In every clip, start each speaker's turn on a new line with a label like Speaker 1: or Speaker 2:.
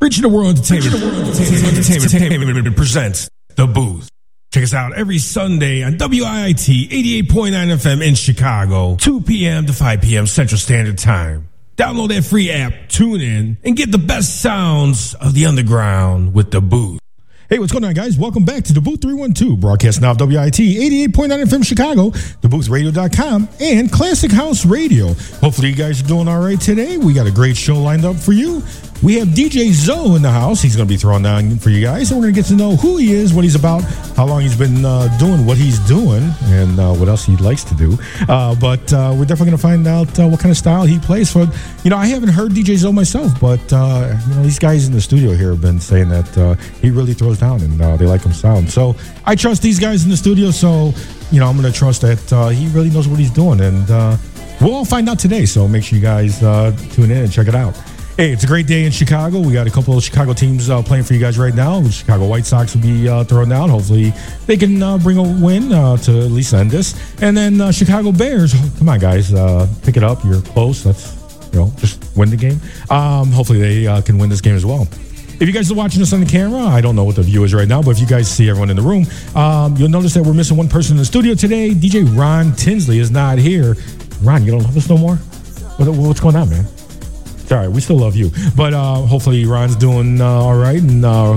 Speaker 1: Reaching the World Entertainment, Entertainment, Entertainment presents The Booth. Check us out every Sunday on WIIT 88.9 FM in Chicago, 2 p.m. to 5 p.m. Central Standard Time. Download that free app, tune in, and get the best sounds of the underground with The Booth. Hey, what's going on, guys? Welcome back to the Booth 312, broadcast now of WIT 88.9 FM Chicago, daboothradio.com, and Classic House Radio. Hopefully, you guys are doing all right today. We got a great show lined up for you. We have DJ ZO in the house. He's going to be throwing down for you guys, and we're going to get to know who he is, what he's about, how long he's been uh, doing what he's doing, and uh, what else he likes to do. Uh, but uh, we're definitely going to find out uh, what kind of style he plays. For you know, I haven't heard DJ ZO myself, but uh, you know, these guys in the studio here have been saying that he really throws down, and they like him sound. So I trust these guys in the studio. So you know, I'm going to trust that he really knows what he's doing, and we'll all find out today. So make sure you guys tune in and check it out. Hey, it's a great day in Chicago. We got a couple of Chicago teams uh, playing for you guys right now. The Chicago White Sox will be uh, thrown down. Hopefully, they can uh, bring a win uh, to at least end this. And then uh, Chicago Bears. Come on, guys, uh, pick it up. You're close. Let's you know just win the game. Um, hopefully, they can win this game as well. If you guys are watching us on the camera, I don't know what the view is right now, but if you guys see everyone in the room, um, you'll notice that we're missing one person in the studio today. DJ Ron Tinsley is not here. Ron, you don't love us no more? What, what's going on, man? Sorry, we still love you. But uh, hopefully Ron's doing uh, all right and uh,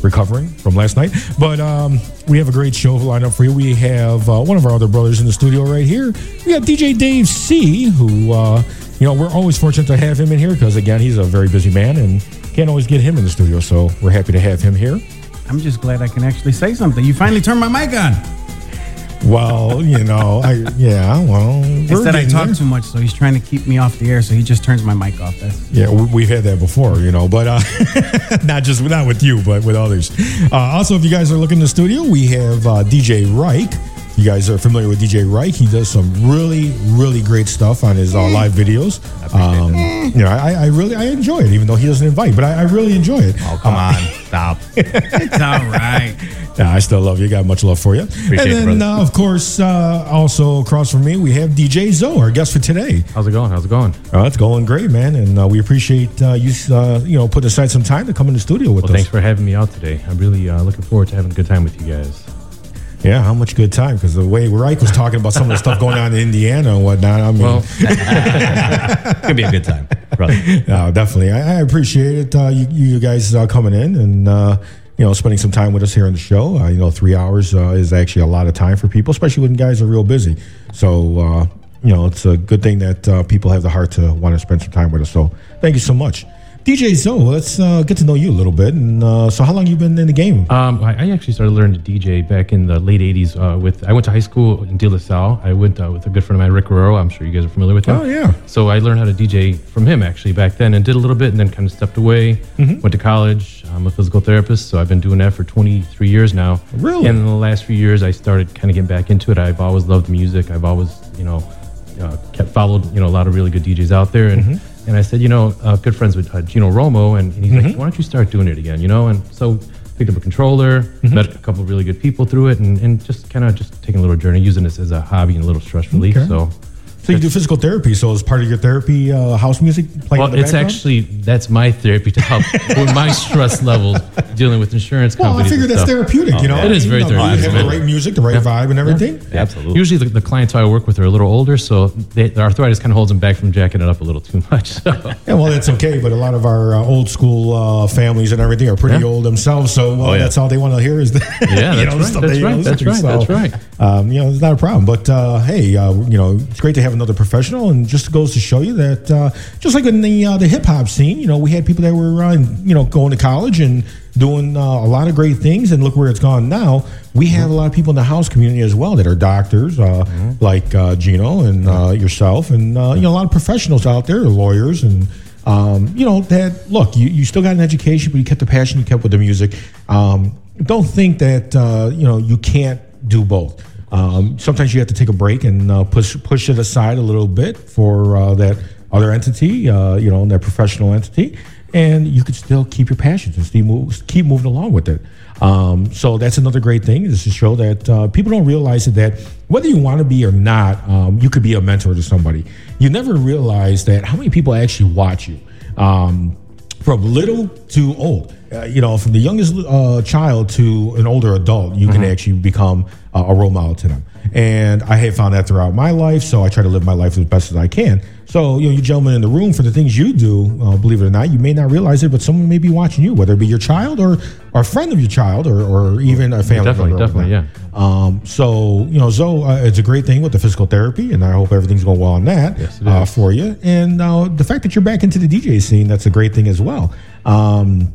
Speaker 1: recovering from last night. But um, we have a great show lined up for you. We have uh, one of our other brothers in the studio right here. We got DJ Dave C, who, uh, you know, we're always fortunate to have him in here because, again, he's a very busy man and can't always get him in the studio. So we're happy to have him here.
Speaker 2: I'm just glad I can actually say something. You finally turned my mic on.
Speaker 1: Well, you know, I yeah. Well,
Speaker 2: instead I talk there. too much, so he's trying to keep me off the air, so he just turns my mic off. That's
Speaker 1: yeah, we, have had that before, you know, but uh, not just not with you, but with others. Uh, also, if you guys are looking in the studio, we have uh, DJ Reich. You guys are familiar with DJ Reich. He does some really, really great stuff on his uh, live videos. Um, you know, I, I, really I enjoy it, even though he doesn't invite, but I, I really enjoy it.
Speaker 3: Oh, come uh, on, stop!
Speaker 2: it's all right.
Speaker 1: Yeah, I still love you. Got much love for you. Appreciate and then, uh, of course, uh, also across from me, we have DJ ZO, our guest for today.
Speaker 4: How's it going? How's it going?
Speaker 1: Uh, it's going great, man. And uh, we appreciate uh, you, uh, you know, putting aside some time to come in the studio with
Speaker 4: well,
Speaker 1: us.
Speaker 4: Thanks for having me out today. I'm really looking forward to having a good time with you guys.
Speaker 1: Yeah, how much good time? Because the way Reich was talking about some of the stuff going on in Indiana and whatnot, I mean, well,
Speaker 3: it's gonna be a good time.
Speaker 1: No, definitely. I, I appreciate it. Uh, you, you, guys uh, coming in and uh, you know, spending some time with us here on the show. Uh, you know, three hours uh, is actually a lot of time for people, especially when guys are real busy. So, uh, you know, it's a good thing that uh, people have the heart to want to spend some time with us. So, thank you so much. DJ ZO, let's uh, get to know you a little bit. And uh, so, how long you been in the game?
Speaker 4: Um, I, I, actually started learning to DJ back in the late '80s. Uh, with I went to high school in De La Salle. I went uh, with a good friend of mine, Rick Guerrero. I'm sure you guys are familiar with him.
Speaker 1: Oh yeah.
Speaker 4: So I learned how to DJ from him actually back then, and did a little bit, and then kind of stepped away. Mm-hmm. Went to college. I'm a physical therapist, so I've been doing that for 23 years now.
Speaker 1: Really?
Speaker 4: And in the last few years, I started kind of getting back into it. I've always loved music. I've always, you know, uh, kept followed, you know, a lot of really good DJs out there, and. Mm-hmm and I said, you know, uh, good friends with uh, Gino Romo, and, and he's mm-hmm. like, why don't you start doing it again? You know, and so picked up a controller, mm-hmm. met a couple of really good people through it, and, and just kind of just taking a little journey, using this as a hobby and a little stress relief. Okay. So
Speaker 1: so you do physical therapy. So as part of your therapy, uh, house music
Speaker 4: playing. Well, it's actually that's my therapy to help with my stress levels dealing with insurance companies.
Speaker 1: Well, I figure that's therapeutic. Oh, you know,
Speaker 4: it is very
Speaker 1: you
Speaker 4: know,
Speaker 1: therapeutic. You have the right music, the right yeah. vibe, and everything.
Speaker 4: Yeah. Absolutely. Usually, the, the, clients I work with are a little older, so they, the arthritis kind of holds them back from jacking it up a little too much. So.
Speaker 1: Yeah, well, that's okay. But a lot of our uh, old school uh, families and everything are pretty yeah. old themselves, so oh, that's all they want to hear is the
Speaker 4: yeah, that's right. That's right. That's right. That's right.
Speaker 1: Um, you know, it's not a problem. But uh, hey, uh, you know, it's great to have another professional and just goes to show you that uh, just like in the uh, the hip hop scene, you know, we had people that were uh, you know going to college and doing uh, a lot of great things, and look where it's gone now. We have mm-hmm. a lot of people in the house community as well that are doctors, uh, mm-hmm. like uh, Gino and yourself, and you know a lot of professionals out there, lawyers and. Um, you know that look you, you still got an education but you kept the passion you kept with the music um, don't think that you know you can't do both um, sometimes you have to take a break and uh, push push it aside a little bit for uh, that other entity, uh, you know, that professional entity, and you can still keep your passions and keep, move, keep moving along with it. Um, so that's another great thing is to show that uh, people don't realize that whether you want to be or not, um, you could be a mentor to somebody. You never realize that how many people actually watch you. Um, from little to old. Uh, you know, from the youngest uh, child to an older adult, you can actually become uh, a role model to them. And I have found that throughout my life, so I try to live my life as best as I can. So, you know, you gentlemen in the room, for the things you do, uh, believe it or not, you may not realize it, but someone may be watching you, whether it be your child or, or a friend of your child or, or even a family
Speaker 4: Definitely,
Speaker 1: member.
Speaker 4: definitely, yeah.
Speaker 1: Um, so, you know, ZO, uh, it's a great thing with the physical therapy, and I hope everything's going well on that
Speaker 4: Yes,
Speaker 1: uh, for you. And uh, the fact that you're back into the DJ scene, that's a great thing as well. Um,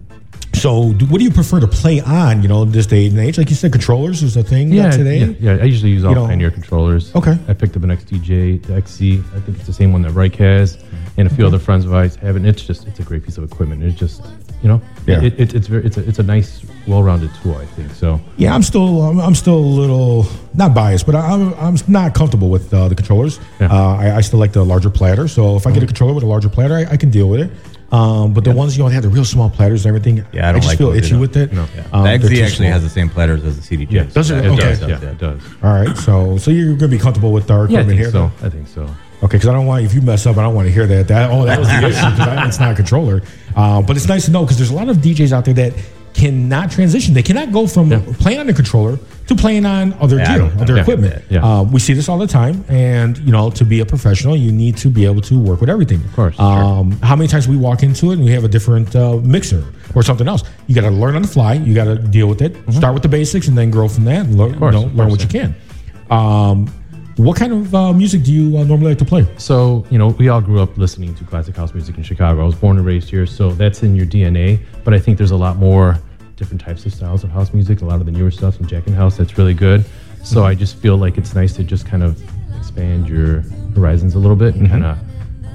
Speaker 1: so, do, what do you prefer to play on, you know, this day and age? Like you said, controllers is a thing
Speaker 4: Yeah,
Speaker 1: today.
Speaker 4: yeah, yeah. I usually use all
Speaker 1: You know-
Speaker 4: Pioneer controllers.
Speaker 1: Okay.
Speaker 4: I picked up an XDJ, the XZ. I think it's the same one that Reich has, and a few other friends of ours have. it. And it's just it's a great piece of equipment. It's just you know,
Speaker 1: Yeah.
Speaker 4: it, it, it's very it's a it's a nice, well-rounded tool. I think so.
Speaker 1: Yeah, I'm still I'm, I'm still a little not biased, but I'm I'm not comfortable with uh, the controllers.
Speaker 4: Yeah. Uh-huh.
Speaker 1: Uh, I, I still like the larger platter. So if I get a controller with a larger platter, I, I can deal with it. Um, but the ones you know they have the real small platters and everything.
Speaker 3: Yeah, I don't
Speaker 1: just
Speaker 3: like
Speaker 1: feel itchy
Speaker 3: either.
Speaker 1: with it.
Speaker 4: No.
Speaker 3: Yeah.
Speaker 1: Um,
Speaker 3: the XZ actually
Speaker 1: small.
Speaker 3: has the same platters as the CDJ.
Speaker 4: Yeah,
Speaker 1: Does it?
Speaker 4: It
Speaker 1: Okay.
Speaker 4: does.
Speaker 1: Yeah.
Speaker 4: Yeah, it does.
Speaker 1: All right, so so you're gonna be comfortable with our
Speaker 4: Yeah,
Speaker 1: equipment
Speaker 4: think
Speaker 1: here.
Speaker 4: so.
Speaker 1: then?
Speaker 4: I think so.
Speaker 1: Okay, because I don't want if you mess up, I don't want to hear that. That oh, that was the issue. 'cause I- It's not a controller. Uh, but it's nice to know because there's a lot of DJs out there that cannot transition. They cannot go from
Speaker 4: Yeah.
Speaker 1: playing on the controller to playing on other
Speaker 3: Yeah,
Speaker 1: gear, other
Speaker 3: don't
Speaker 1: equipment.
Speaker 3: get
Speaker 4: that. Yeah.
Speaker 1: Uh, we see this all the time, and you know, to be a professional, you need to be able to work with everything. Of
Speaker 4: course,
Speaker 1: Um, How many times we walk into it and we have a different uh, mixer or something else? You got to learn on the fly. You got to deal with it. Start with the basics and then grow from that. And learn,
Speaker 4: Mm-hmm. course,
Speaker 1: you know, learn
Speaker 4: course,
Speaker 1: what you can. Um, what kind of uh, music do you uh, normally like to play?
Speaker 4: So, you know, we all grew up listening to classic house music in Chicago. I was born and raised here, so that's in your DNA. But I think there's a lot more different types of styles of house music. A lot of the newer stuff from Jacking House that's really good. So I just feel like it's nice to just kind of expand your horizons a little bit and kind of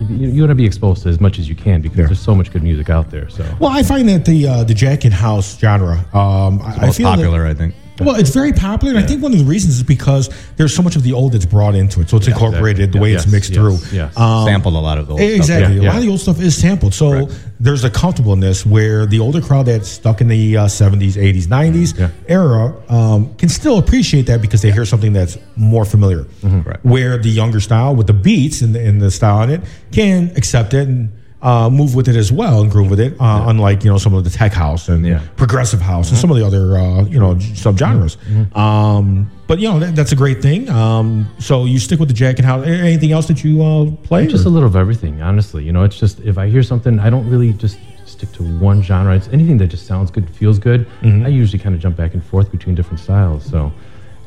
Speaker 4: you, you want to be exposed to as much as you can because there's so much good music out there. So
Speaker 1: Well, I find that the uh, the Jacking House genre, um, I, I
Speaker 3: Most
Speaker 1: feel that-
Speaker 3: popular, I think.
Speaker 1: Well, it's very popular, and I think one of the reasons is because there's so much of the old that's brought into it, so it's incorporated the way it's mixed
Speaker 4: yes,
Speaker 1: through.
Speaker 4: yes.
Speaker 1: Um,
Speaker 3: Sampled a lot of those.
Speaker 1: Exactly.
Speaker 4: Yeah,
Speaker 1: a lot of the old stuff is sampled. So there's a comfortableness where the older crowd that's stuck in the uh, 70s, 80s, 90s
Speaker 4: Yeah.
Speaker 1: era um, can still appreciate that because they hear something that's more familiar.
Speaker 3: Right.
Speaker 1: Where the younger style with the beats and the, and the style in it can accept it and uh, move with it as well and groove with it, uh, unlike you know some of the tech house and
Speaker 4: Yeah.
Speaker 1: progressive house and some of the other uh, you know subgenres. Um, but you know that, that's a great thing. Um, so you stick with the Jacking House. Anything else that you uh, play?
Speaker 4: just
Speaker 1: or-
Speaker 4: a little of everything, honestly. You know, it's just if I hear something, I don't really just stick to one genre. It's anything that just sounds good, feels good.
Speaker 1: Mm-hmm.
Speaker 4: I usually kind of jump back and forth between different styles. So,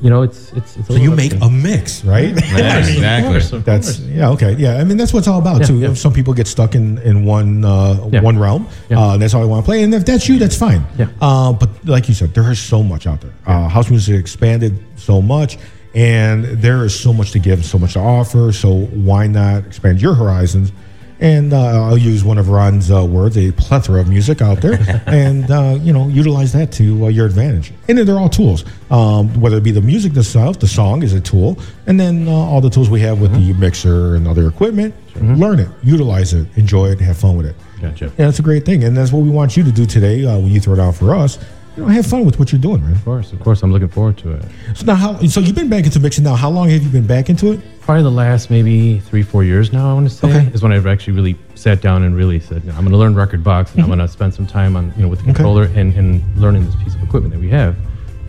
Speaker 4: you know, it's it's it's. A
Speaker 1: So you make a mix, right?
Speaker 3: Yeah, exactly.
Speaker 4: Of course,
Speaker 1: That's yeah, okay, yeah. I mean, that's what it's all about
Speaker 4: Yeah,
Speaker 1: too.
Speaker 4: yeah.
Speaker 1: Some people get stuck in in one uh,
Speaker 4: Yeah.
Speaker 1: one realm.
Speaker 4: Yeah.
Speaker 1: Uh, that's all they want to play, and if that's you, that's fine.
Speaker 4: Yeah.
Speaker 1: Uh, but like you said, there is so much out there. Uh, house music expanded so much, and there is so much to give, so much to offer. So why not expand your horizons? And uh, I'll use one of Ron's uh, words: a plethora of music out there, and uh, you know, utilize that to uh, your advantage. And then they're all tools, um, whether it be the music itself, the song is a tool, and then uh, all the tools we have with the mixer and other equipment. Learn it, utilize it, enjoy it, have fun with it.
Speaker 4: Gotcha.
Speaker 1: Yeah, that's a great thing, and that's what we want you to do today uh, when you throw it out for us. You know, have fun with what you're doing, man.
Speaker 4: Of course, of course, I'm looking forward to it.
Speaker 1: So now, how? So you've been back into mixing now. How long have you been back into it?
Speaker 4: Probably the last maybe three, four years now. I want to say
Speaker 1: Okay.
Speaker 4: is when I've actually really sat down and really said, you know, I'm going to learn rekordbox and I'm going to spend some time on you know with the
Speaker 1: Mm-hmm. Okay.
Speaker 4: controller and, and learning this piece of equipment that we have.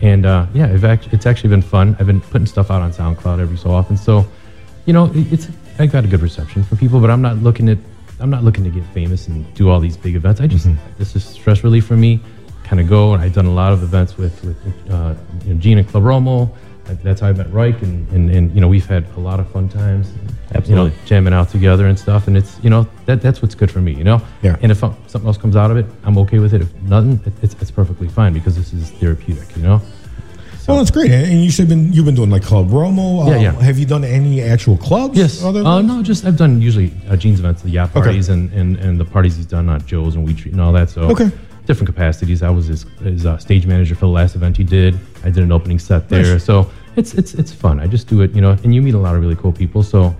Speaker 4: And uh, yeah, it's actually, it's actually been fun. I've been putting stuff out on SoundCloud every so often. So, you know, it, it's I got a good reception from people, but I'm not looking at I'm not looking to get famous and do all these big events. I just
Speaker 1: Mm-hmm.
Speaker 4: this is stress relief for me. Kind of go and I've done a lot of events with with uh, you know, Gene and Club Romo. That- That's how I met Reich, and, and, and you know we've had a lot of fun times.
Speaker 3: Absolutely.
Speaker 4: you know, jamming out together and stuff. And it's you know that that's what's good for me. You know,
Speaker 1: Yeah.
Speaker 4: And if uh, something else comes out of it, I'm okay with it. If nothing, it, it's it's perfectly fine because this is therapeutic. You know.
Speaker 1: Well, that's great. And you said been you've been doing like Club Romo.
Speaker 4: Yeah,
Speaker 1: Um,
Speaker 4: yeah.
Speaker 1: Have you done any actual clubs?
Speaker 4: Yes.
Speaker 1: Other
Speaker 4: Uh, no, just I've done usually uh, Gene's events, the yacht
Speaker 1: Okay.
Speaker 4: parties, and, and, and the parties he's done at Joe's and Weed Street and all that. So
Speaker 1: Okay.
Speaker 4: Different capacities. I was his, his uh, stage manager for the last event he did. I did an opening set there.
Speaker 1: Nice.
Speaker 4: So it's it's it's fun. I just do it, you know, and you meet a lot of really cool people. So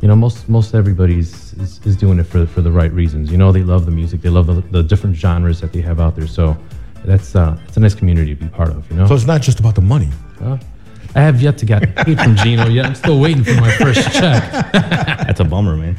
Speaker 4: you know, most most everybody's is, is doing it for for the right reasons. You know, they love the music. They love the, the different genres that they have out there. So that's uh, it's a nice community to be part of. You know.
Speaker 1: So it's not just about the money.
Speaker 4: Uh, I have yet to get paid from Gino yet. I'm still waiting for my first check.
Speaker 3: That's a bummer, man.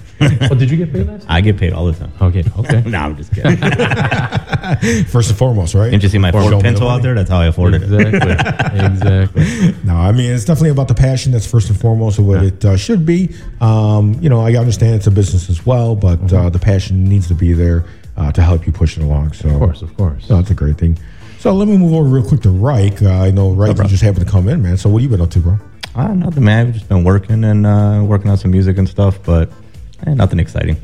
Speaker 4: Oh, did you get paid last?
Speaker 3: I get paid all the time.
Speaker 4: Okay, okay.
Speaker 3: no, I'm just kidding.
Speaker 1: First and foremost, right?
Speaker 3: Didn't you see my
Speaker 1: Show
Speaker 3: Ford
Speaker 1: me the
Speaker 3: Pinto
Speaker 1: money.
Speaker 3: out there? That's how I afforded it.
Speaker 4: Exactly. exactly.
Speaker 1: No, I mean it's definitely about the passion. That's first and foremost of what it uh, should be. Um, you know, I understand it's a business as well, but
Speaker 4: Mm-hmm.
Speaker 1: uh, the passion needs to be there uh, to help you push it along. So,
Speaker 4: Of course, of course.
Speaker 1: so that's a great thing. So let me move over real quick to Reich. Uh, I know Reich you just happened to come in, man. So what you been up to, bro?
Speaker 3: Ah, nothing, man. I've just been working and uh, working on some music and stuff, but eh, nothing exciting.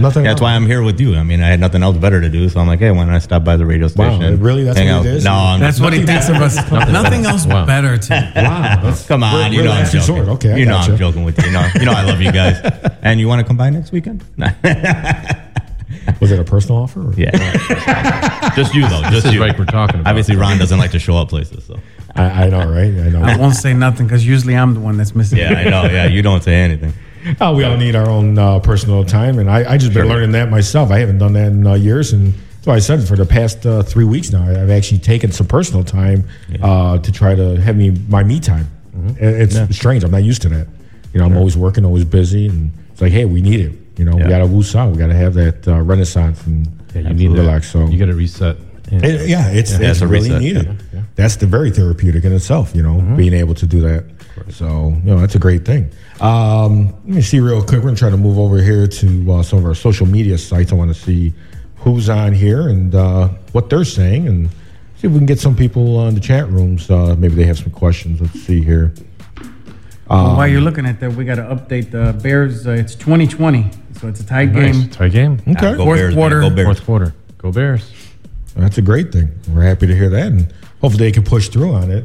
Speaker 1: Nothing.
Speaker 3: That's why I'm here with you. I mean, I had nothing else better to do, so I'm like, hey, why don't I stop by the radio station? and
Speaker 1: really? That's
Speaker 3: hang
Speaker 1: what
Speaker 3: out?
Speaker 1: it is?
Speaker 3: No, I'm
Speaker 2: That's what he thinks of us. Nothing else
Speaker 4: Wow.
Speaker 2: better to.
Speaker 1: Wow, that's
Speaker 3: Come on,
Speaker 1: We're-
Speaker 3: you
Speaker 1: we're
Speaker 3: know I'm joking.
Speaker 1: resort. Okay, I
Speaker 3: you know
Speaker 1: gotcha.
Speaker 3: I'm joking with you. You know, you know I love you guys. And you want to come by next weekend?
Speaker 1: Was it a personal offer? Or?
Speaker 3: yeah, just you though. Just
Speaker 4: This is
Speaker 3: you.
Speaker 4: Reich we're talking about.
Speaker 3: Obviously, Ron doesn't like to show up places, so
Speaker 1: I, I know, right? I know.
Speaker 2: I won't say nothing because usually I'm the one that's missing.
Speaker 3: yeah, I know. Yeah, you don't say anything.
Speaker 1: Oh, we all need our own uh, personal time, and I, I just been learning that myself. I haven't done that in uh, years, and so I said for the past uh, three weeks now, I've actually taken some personal time uh, to try to have me my me time.
Speaker 3: Mm-hmm.
Speaker 1: It- It's strange. I'm not used to that. You know, I'm always working, always busy, and it's like, hey, we need it. You know, we got to woos out. We got to have that uh, renaissance and
Speaker 4: Yeah, you
Speaker 1: and
Speaker 4: need
Speaker 1: relax.
Speaker 4: that.
Speaker 1: So
Speaker 4: you got to reset. And-
Speaker 1: it- yeah, it's,
Speaker 3: Yeah,
Speaker 1: it's
Speaker 3: it's
Speaker 1: really
Speaker 3: reset.
Speaker 1: needed.
Speaker 3: Yeah,
Speaker 4: yeah.
Speaker 1: That's the very therapeutic in itself, you know,
Speaker 3: Mm-hmm.
Speaker 1: being able to do that. So, you know, that's a great thing. Um, let me see real quick. We're going to try to move over here to uh, some of our social media sites. I want to see who's on here and uh, what they're saying and see if we can get some people in the chat rooms. Uh, maybe they have some questions. Let's see here.
Speaker 2: Well, while you're looking at that, we got to update the Bears. Uh, it's 2020, so it's a tied
Speaker 4: Nice.
Speaker 2: game.
Speaker 4: Tie game.
Speaker 1: Okay.
Speaker 3: Go
Speaker 2: Fourth
Speaker 3: Bears,
Speaker 2: quarter.
Speaker 3: Go Bears.
Speaker 4: Fourth quarter. Go Bears.
Speaker 1: That's a great thing. We're happy to hear that, and hopefully they can push through on it.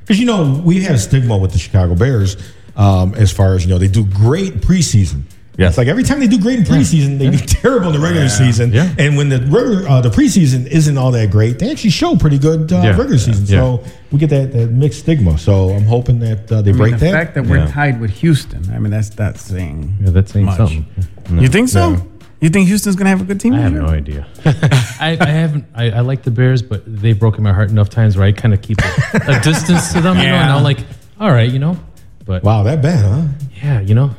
Speaker 1: Because you know we have a stigma with the Chicago Bears um, as far as you know they do great preseason.
Speaker 3: Yes.
Speaker 1: It's like every time they do great in preseason, they do terrible in the regular season.
Speaker 4: Yeah.
Speaker 1: And when the regular, uh, the preseason isn't all that great, they actually show pretty good uh,
Speaker 4: Yeah.
Speaker 1: regular season.
Speaker 4: Yeah.
Speaker 1: So we get that, that mixed stigma. So I'm hoping that uh, they
Speaker 2: I mean,
Speaker 1: break
Speaker 2: the
Speaker 1: that.
Speaker 2: fact that we're
Speaker 3: Yeah.
Speaker 2: tied with Houston, I mean, that's that's saying.
Speaker 4: Yeah, that's saying
Speaker 2: much.
Speaker 4: something.
Speaker 2: You think so?
Speaker 1: Yeah.
Speaker 2: You think Houston's gonna have a good team?
Speaker 4: I have
Speaker 2: year?
Speaker 4: no idea. I, I haven't. I, I like the Bears, but they've broken my heart enough times where I kind of keep a, a distance to them. You know, and I'm like, all right, you know. But
Speaker 1: wow, that bad, huh?
Speaker 4: yeah, you know,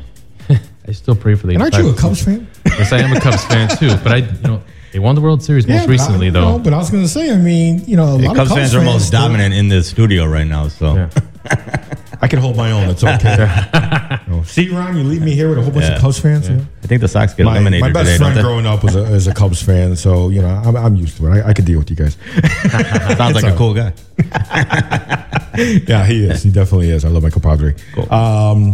Speaker 4: I still pray for the.
Speaker 1: And aren't you a Cubs fan?
Speaker 4: Yes, I am a Cubs fan too. But I, you know, they won the World Series most recently,
Speaker 1: I,
Speaker 4: though.
Speaker 1: No, but I was going to say, I mean, you know, a
Speaker 3: The
Speaker 1: lot
Speaker 3: Cubs
Speaker 1: of
Speaker 3: fans are most
Speaker 1: still-
Speaker 3: dominant in the studio right now, so
Speaker 4: Yeah.
Speaker 1: I can hold my own. It's okay. No. See, Ron, you leave me here with a whole bunch
Speaker 3: Yeah.
Speaker 1: of Cubs fans. you know?
Speaker 3: I think the Sox get
Speaker 1: My,
Speaker 3: eliminated
Speaker 1: my best
Speaker 3: today.
Speaker 1: friend growing up was a, is a Cubs fan, so you know I'm, I'm used to it. I, I could deal with you guys.
Speaker 3: Sounds like a cool guy.
Speaker 1: yeah, he is. He definitely is. I love my compadre.
Speaker 3: Cool.
Speaker 1: Um,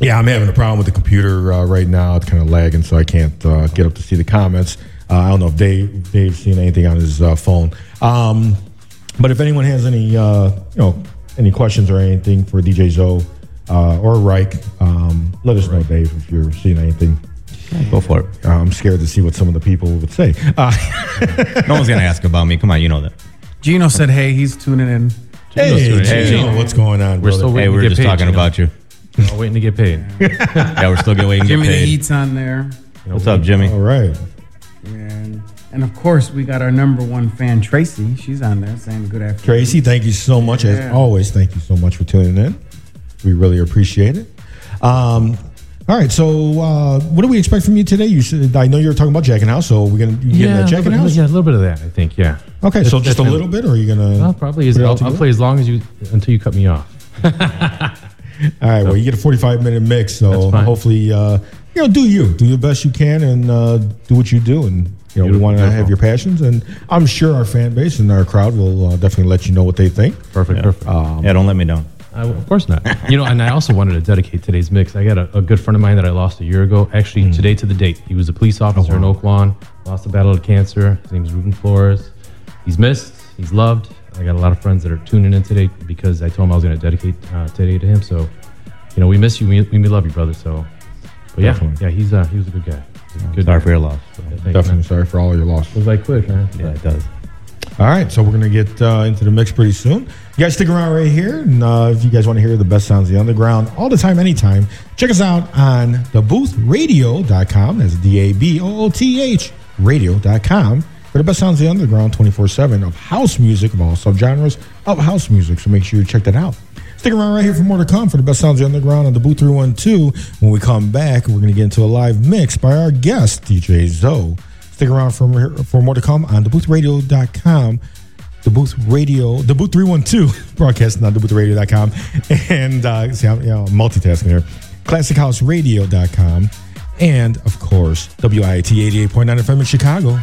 Speaker 1: yeah, I'm having a problem with the computer uh, right now. It's kind of lagging, so I can't uh, get up to see the comments. Uh, I don't know if Dave Dave's seen anything on his uh, phone. Um, but if anyone has any, uh, you know, any questions or anything for DJ ZO uh, or Reich, um, let us know, Dave, if you're seeing anything.
Speaker 3: Go for it.
Speaker 1: Uh, I'm scared to see what some of the people would say. Uh,
Speaker 3: No one's gonna ask about me. Come on, you know that.
Speaker 2: Gino said, "Hey, he's tuning in."
Speaker 1: hey,
Speaker 4: Hey,
Speaker 1: hey, what's going on?
Speaker 4: We're
Speaker 1: brother?
Speaker 4: still
Speaker 3: Hey,
Speaker 4: waiting
Speaker 3: we were
Speaker 4: to get
Speaker 3: just
Speaker 4: paid.
Speaker 3: talking
Speaker 4: you know.
Speaker 3: about you.
Speaker 4: We're waiting to get paid.
Speaker 3: Yeah, we're still getting waiting to get paid.
Speaker 2: Jimmy the
Speaker 3: paid.
Speaker 2: Heat's on there,
Speaker 3: What's up, Jimmy?
Speaker 1: All right.
Speaker 2: and and of course we got our number one fan Tracy. She's on there saying good afternoon.
Speaker 1: Tracy, thank you so much. As
Speaker 2: Yeah.
Speaker 1: always, thank you so much for tuning in. We really appreciate it. Um, all right, so uh, what do we expect from you today? You should, I know you were talking about Jacking House, so we're gonna you getting
Speaker 4: Yeah,
Speaker 1: that
Speaker 4: a little
Speaker 1: Jacking
Speaker 4: bit-
Speaker 1: House.
Speaker 4: yeah, a little bit of that. I think. Yeah.
Speaker 1: Okay, so
Speaker 4: That's-
Speaker 1: just a
Speaker 4: that's
Speaker 1: little bit, or are you gonna?
Speaker 4: Well, probably is.
Speaker 1: put it all
Speaker 4: I'll, I'll
Speaker 1: together?
Speaker 4: play as long as you until you cut me off.
Speaker 1: All right, well, you get a forty-five minute mix, so hopefully, uh, you know, do you do the best you can and uh, do what you do, and you know, we want to have your passions, and I'm sure our fan base and our crowd will uh, definitely let you know what they think.
Speaker 4: Perfect. Perfect.
Speaker 1: Um,
Speaker 3: Yeah, don't let me down.
Speaker 4: I, of course not. You know, and I also wanted to dedicate today's mix. I got a, a good friend of mine that I lost a year ago. Actually,
Speaker 1: Hmm.
Speaker 4: today to the date, he was a police
Speaker 1: Oh,
Speaker 4: officer in Oak Lawn. Lost the battle of cancer. His name is Ruben Flores. He's missed. He's loved. I got a lot of friends that are tuning in today because I told him I was going to dedicate uh, today to him. So, you know, we miss you. We, we love you, brother. So, but yeah,
Speaker 1: Definitely.
Speaker 4: yeah, he's uh, he was a good guy. A good
Speaker 3: Sorry for your loss.
Speaker 4: Yeah, thank you,
Speaker 1: Definitely
Speaker 4: man.
Speaker 1: sorry for all your loss.
Speaker 4: It was like quick, man.
Speaker 3: Yeah, it does.
Speaker 1: All right, so we're gonna get uh, into the mix pretty soon. You guys stick around right here, and uh, if you guys want to hear the best sounds of the underground all the time, anytime, check us out on daboothradio.com. That's D A B O O T H radio.com. for the best sounds the underground 24 7 of house music of all subgenres of house music. So make sure you check that out. Stick around right here for more to come for the best sounds of the underground on the Booth 312. When we come back, we're going to get into a live mix by our guest, DJ ZO. Stick around for, for more to come on daboothradio.com the booth radio, the booth 312 broadcasting on daboothradio.com. And uh, see, I'm you know, multitasking here. ClassicHouseRadio.com. And of course, WIT 88.9 FM in Chicago.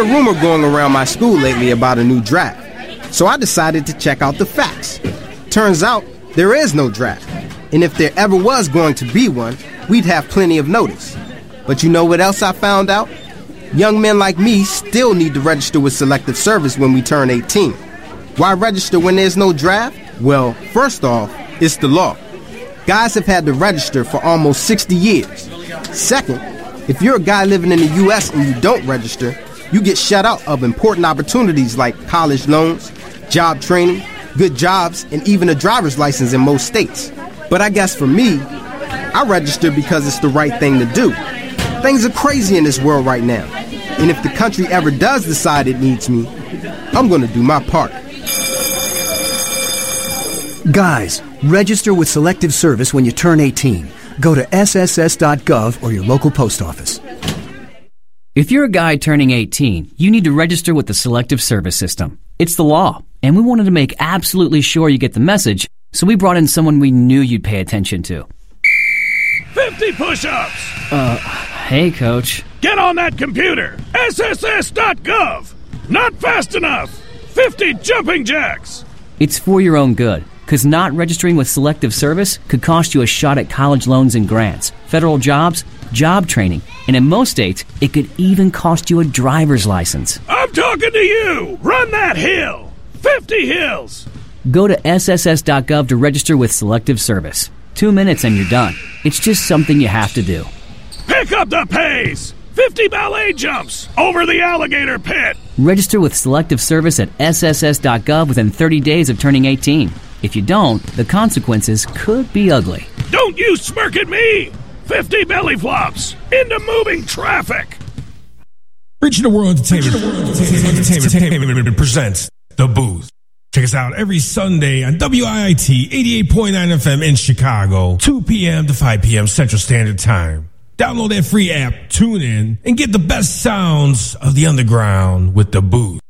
Speaker 5: A rumor going around my school lately about a new draft, so I decided to check out the facts. Turns out there is no draft. And if there ever was going to be one, we'd have plenty of notice. But you know what else I found out? Young men like me still need to register with Selective Service when we turn 18. Why register when there's no draft? Well, first off, it's the law. Guys have had to register for almost 60 years. Second, if you're a guy living in the U.S. and you don't register, you get shut out of important opportunities like college loans, job training, good jobs, and even a driver's license in most states. But I guess for me, I register because it's the right thing to do. Things are crazy in this world right now. And if the country ever does decide it needs me, I'm going to do my part.
Speaker 6: Guys, register with Selective Service when you turn 18. Go to sss.gov or your local post office.
Speaker 7: If you're a guy turning 18, you need to register with the Selective Service System. It's the law, and we wanted to make absolutely sure you get the message, so we brought in someone we knew you'd pay attention to.
Speaker 8: 50 push ups!
Speaker 7: Uh, hey, coach.
Speaker 8: Get on that computer! SSS.gov! Not fast enough! 50 jumping jacks!
Speaker 7: It's for your own good, because not registering with Selective Service could cost you a shot at college loans and grants, federal jobs, job training, and in most states, it could even cost you a driver's license.
Speaker 8: I'm talking to you! Run that hill! 50 hills!
Speaker 7: Go to SSS.gov to register with Selective Service. Two minutes and you're done. It's just something you have to do.
Speaker 8: Pick up the pace! 50 ballet jumps over the alligator pit!
Speaker 7: Register with Selective Service at SSS.gov within 30 days of turning 18. If you don't, the consequences could be ugly.
Speaker 8: Don't you smirk at me! 50 belly flops into moving traffic!
Speaker 9: Reaching the World Entertainment, Entertainment, Entertainment presents The Booth. Check us out every Sunday on WIIT 88.9 FM in Chicago, 2 p.m. to 5 p.m. Central Standard Time. Download that free app, tune in, and get the best sounds of the underground with The Booth.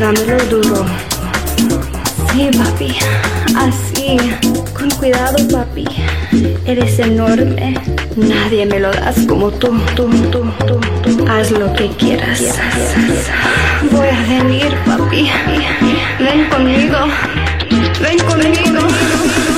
Speaker 10: dándolo duro. Sí, papi, así, con cuidado, papi. Eres enorme, nadie me lo
Speaker 11: das
Speaker 10: como tú, tú, tú, tú, tú. Haz lo que quieras. Voy a venir, papi.
Speaker 12: Ven conmigo, ven conmigo.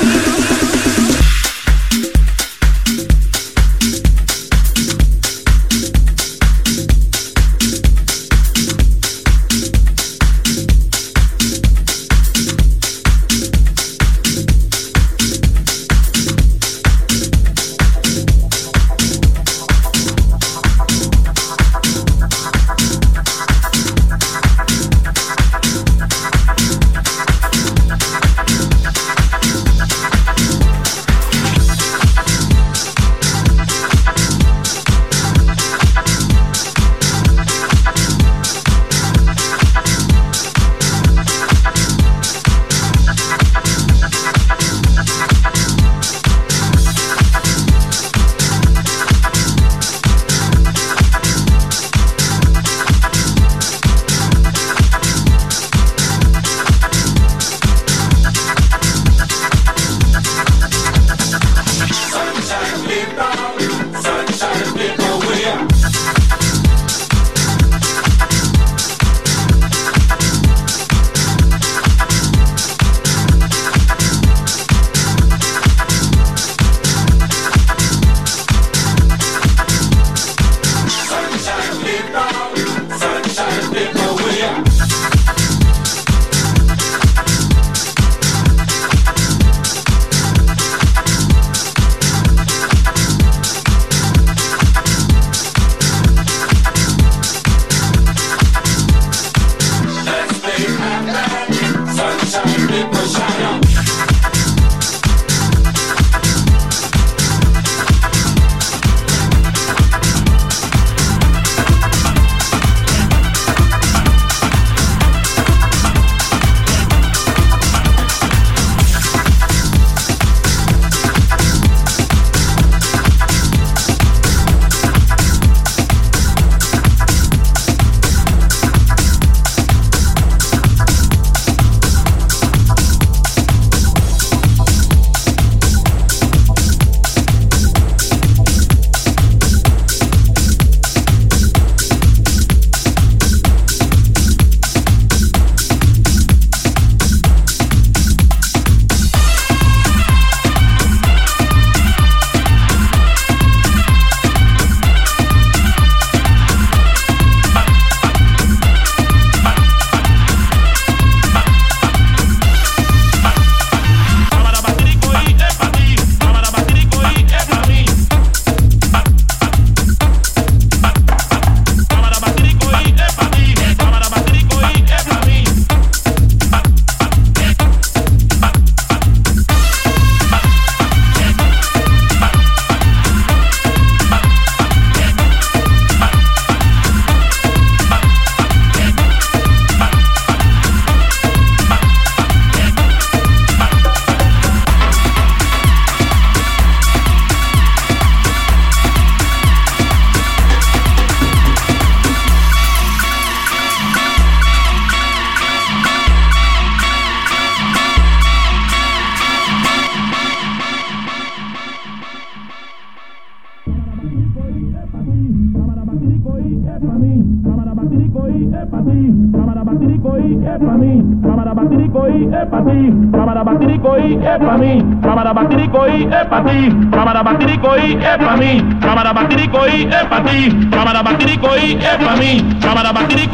Speaker 12: es para ti, cámara y es para mí, cámara y es para ti, cámara y es para mí, cámara y es para ti, cámara es para mí, cámara para ti,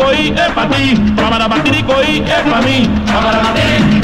Speaker 12: cámara es para mí, cámara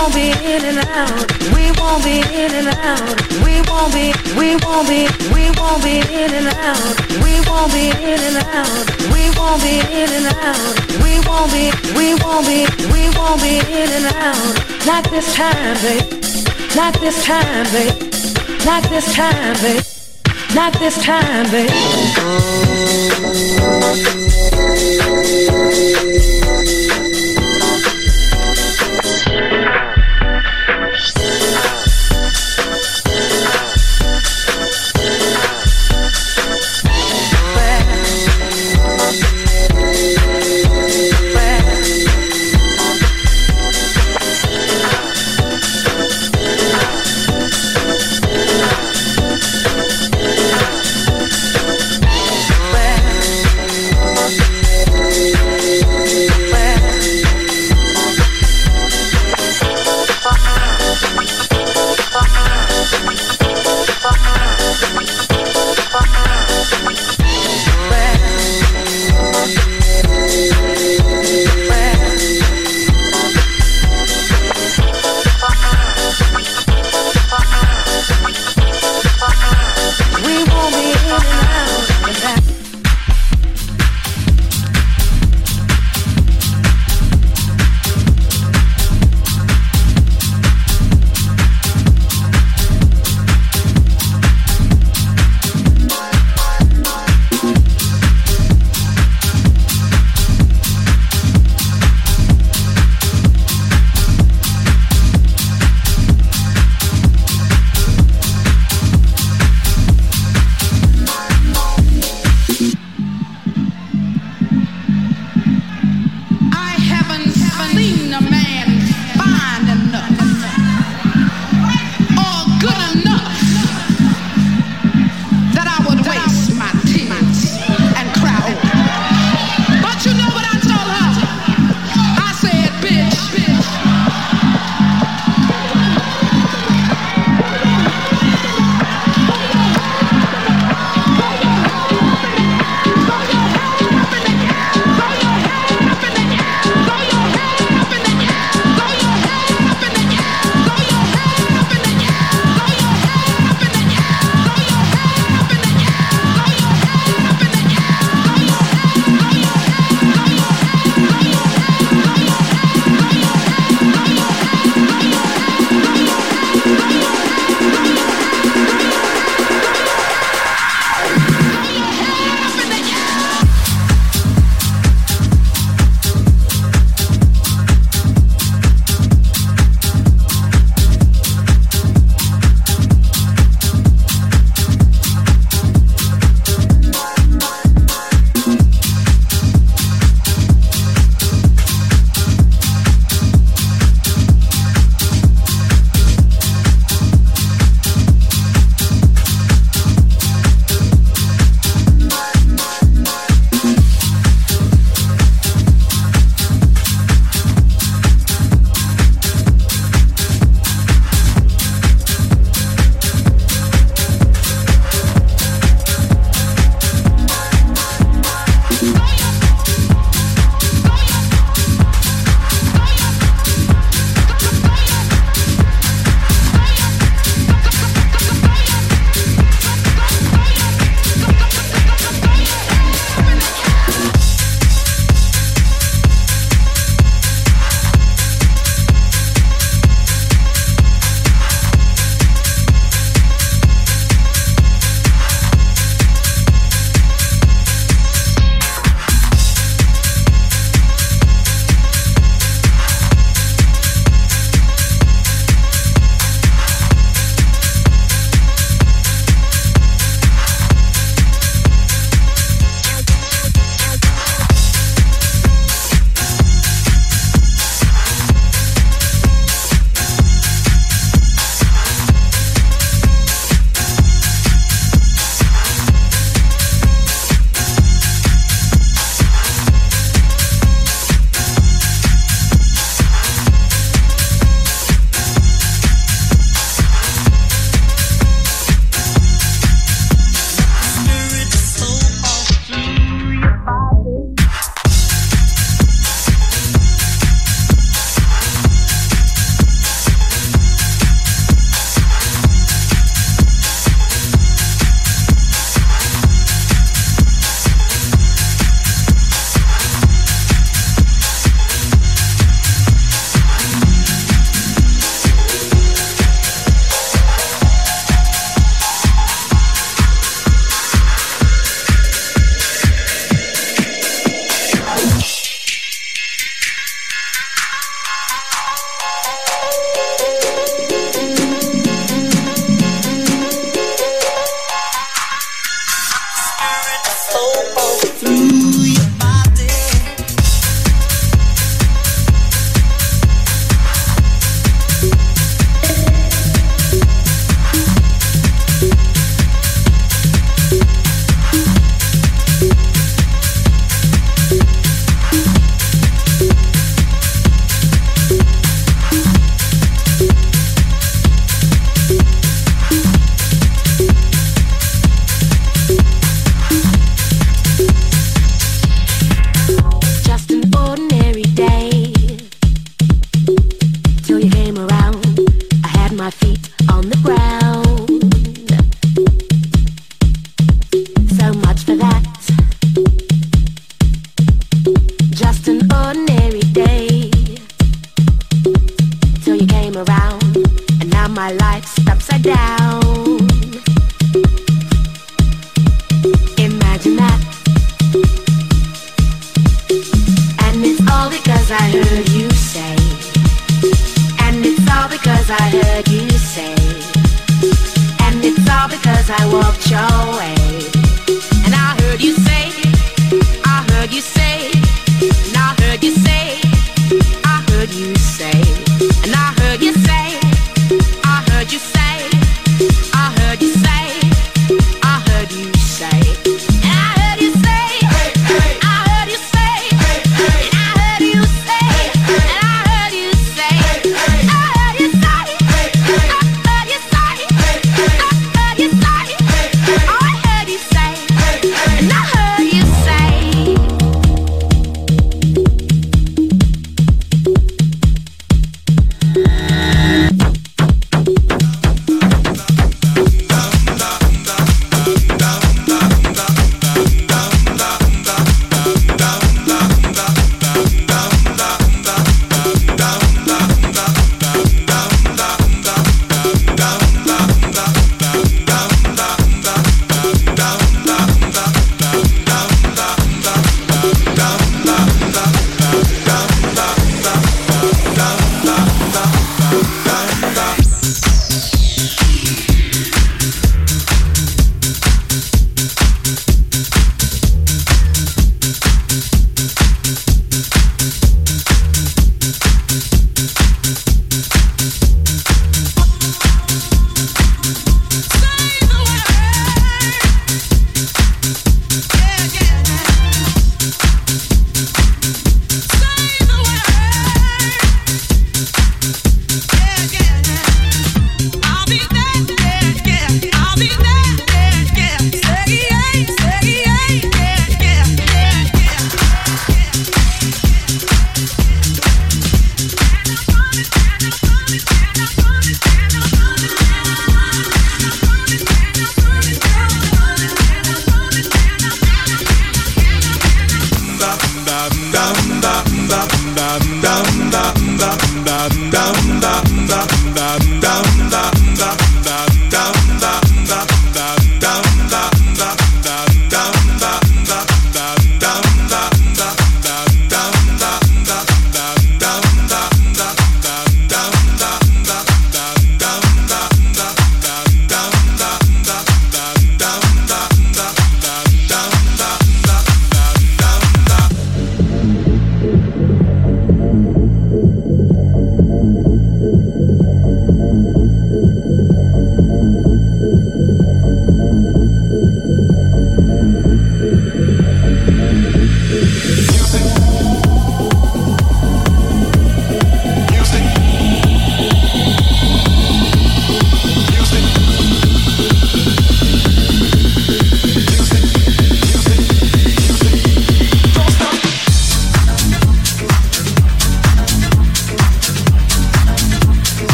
Speaker 11: won't be in
Speaker 10: and out. We won't be in and out. We won't be, we won't be, we
Speaker 13: won't be
Speaker 11: in and out. We won't be in and out. We won't be in and out. We won't be, we won't be, we won't be in and out. Not
Speaker 10: this
Speaker 11: time, babe. Not this
Speaker 10: time,
Speaker 11: babe. Not this time, babe. Not this time, babe.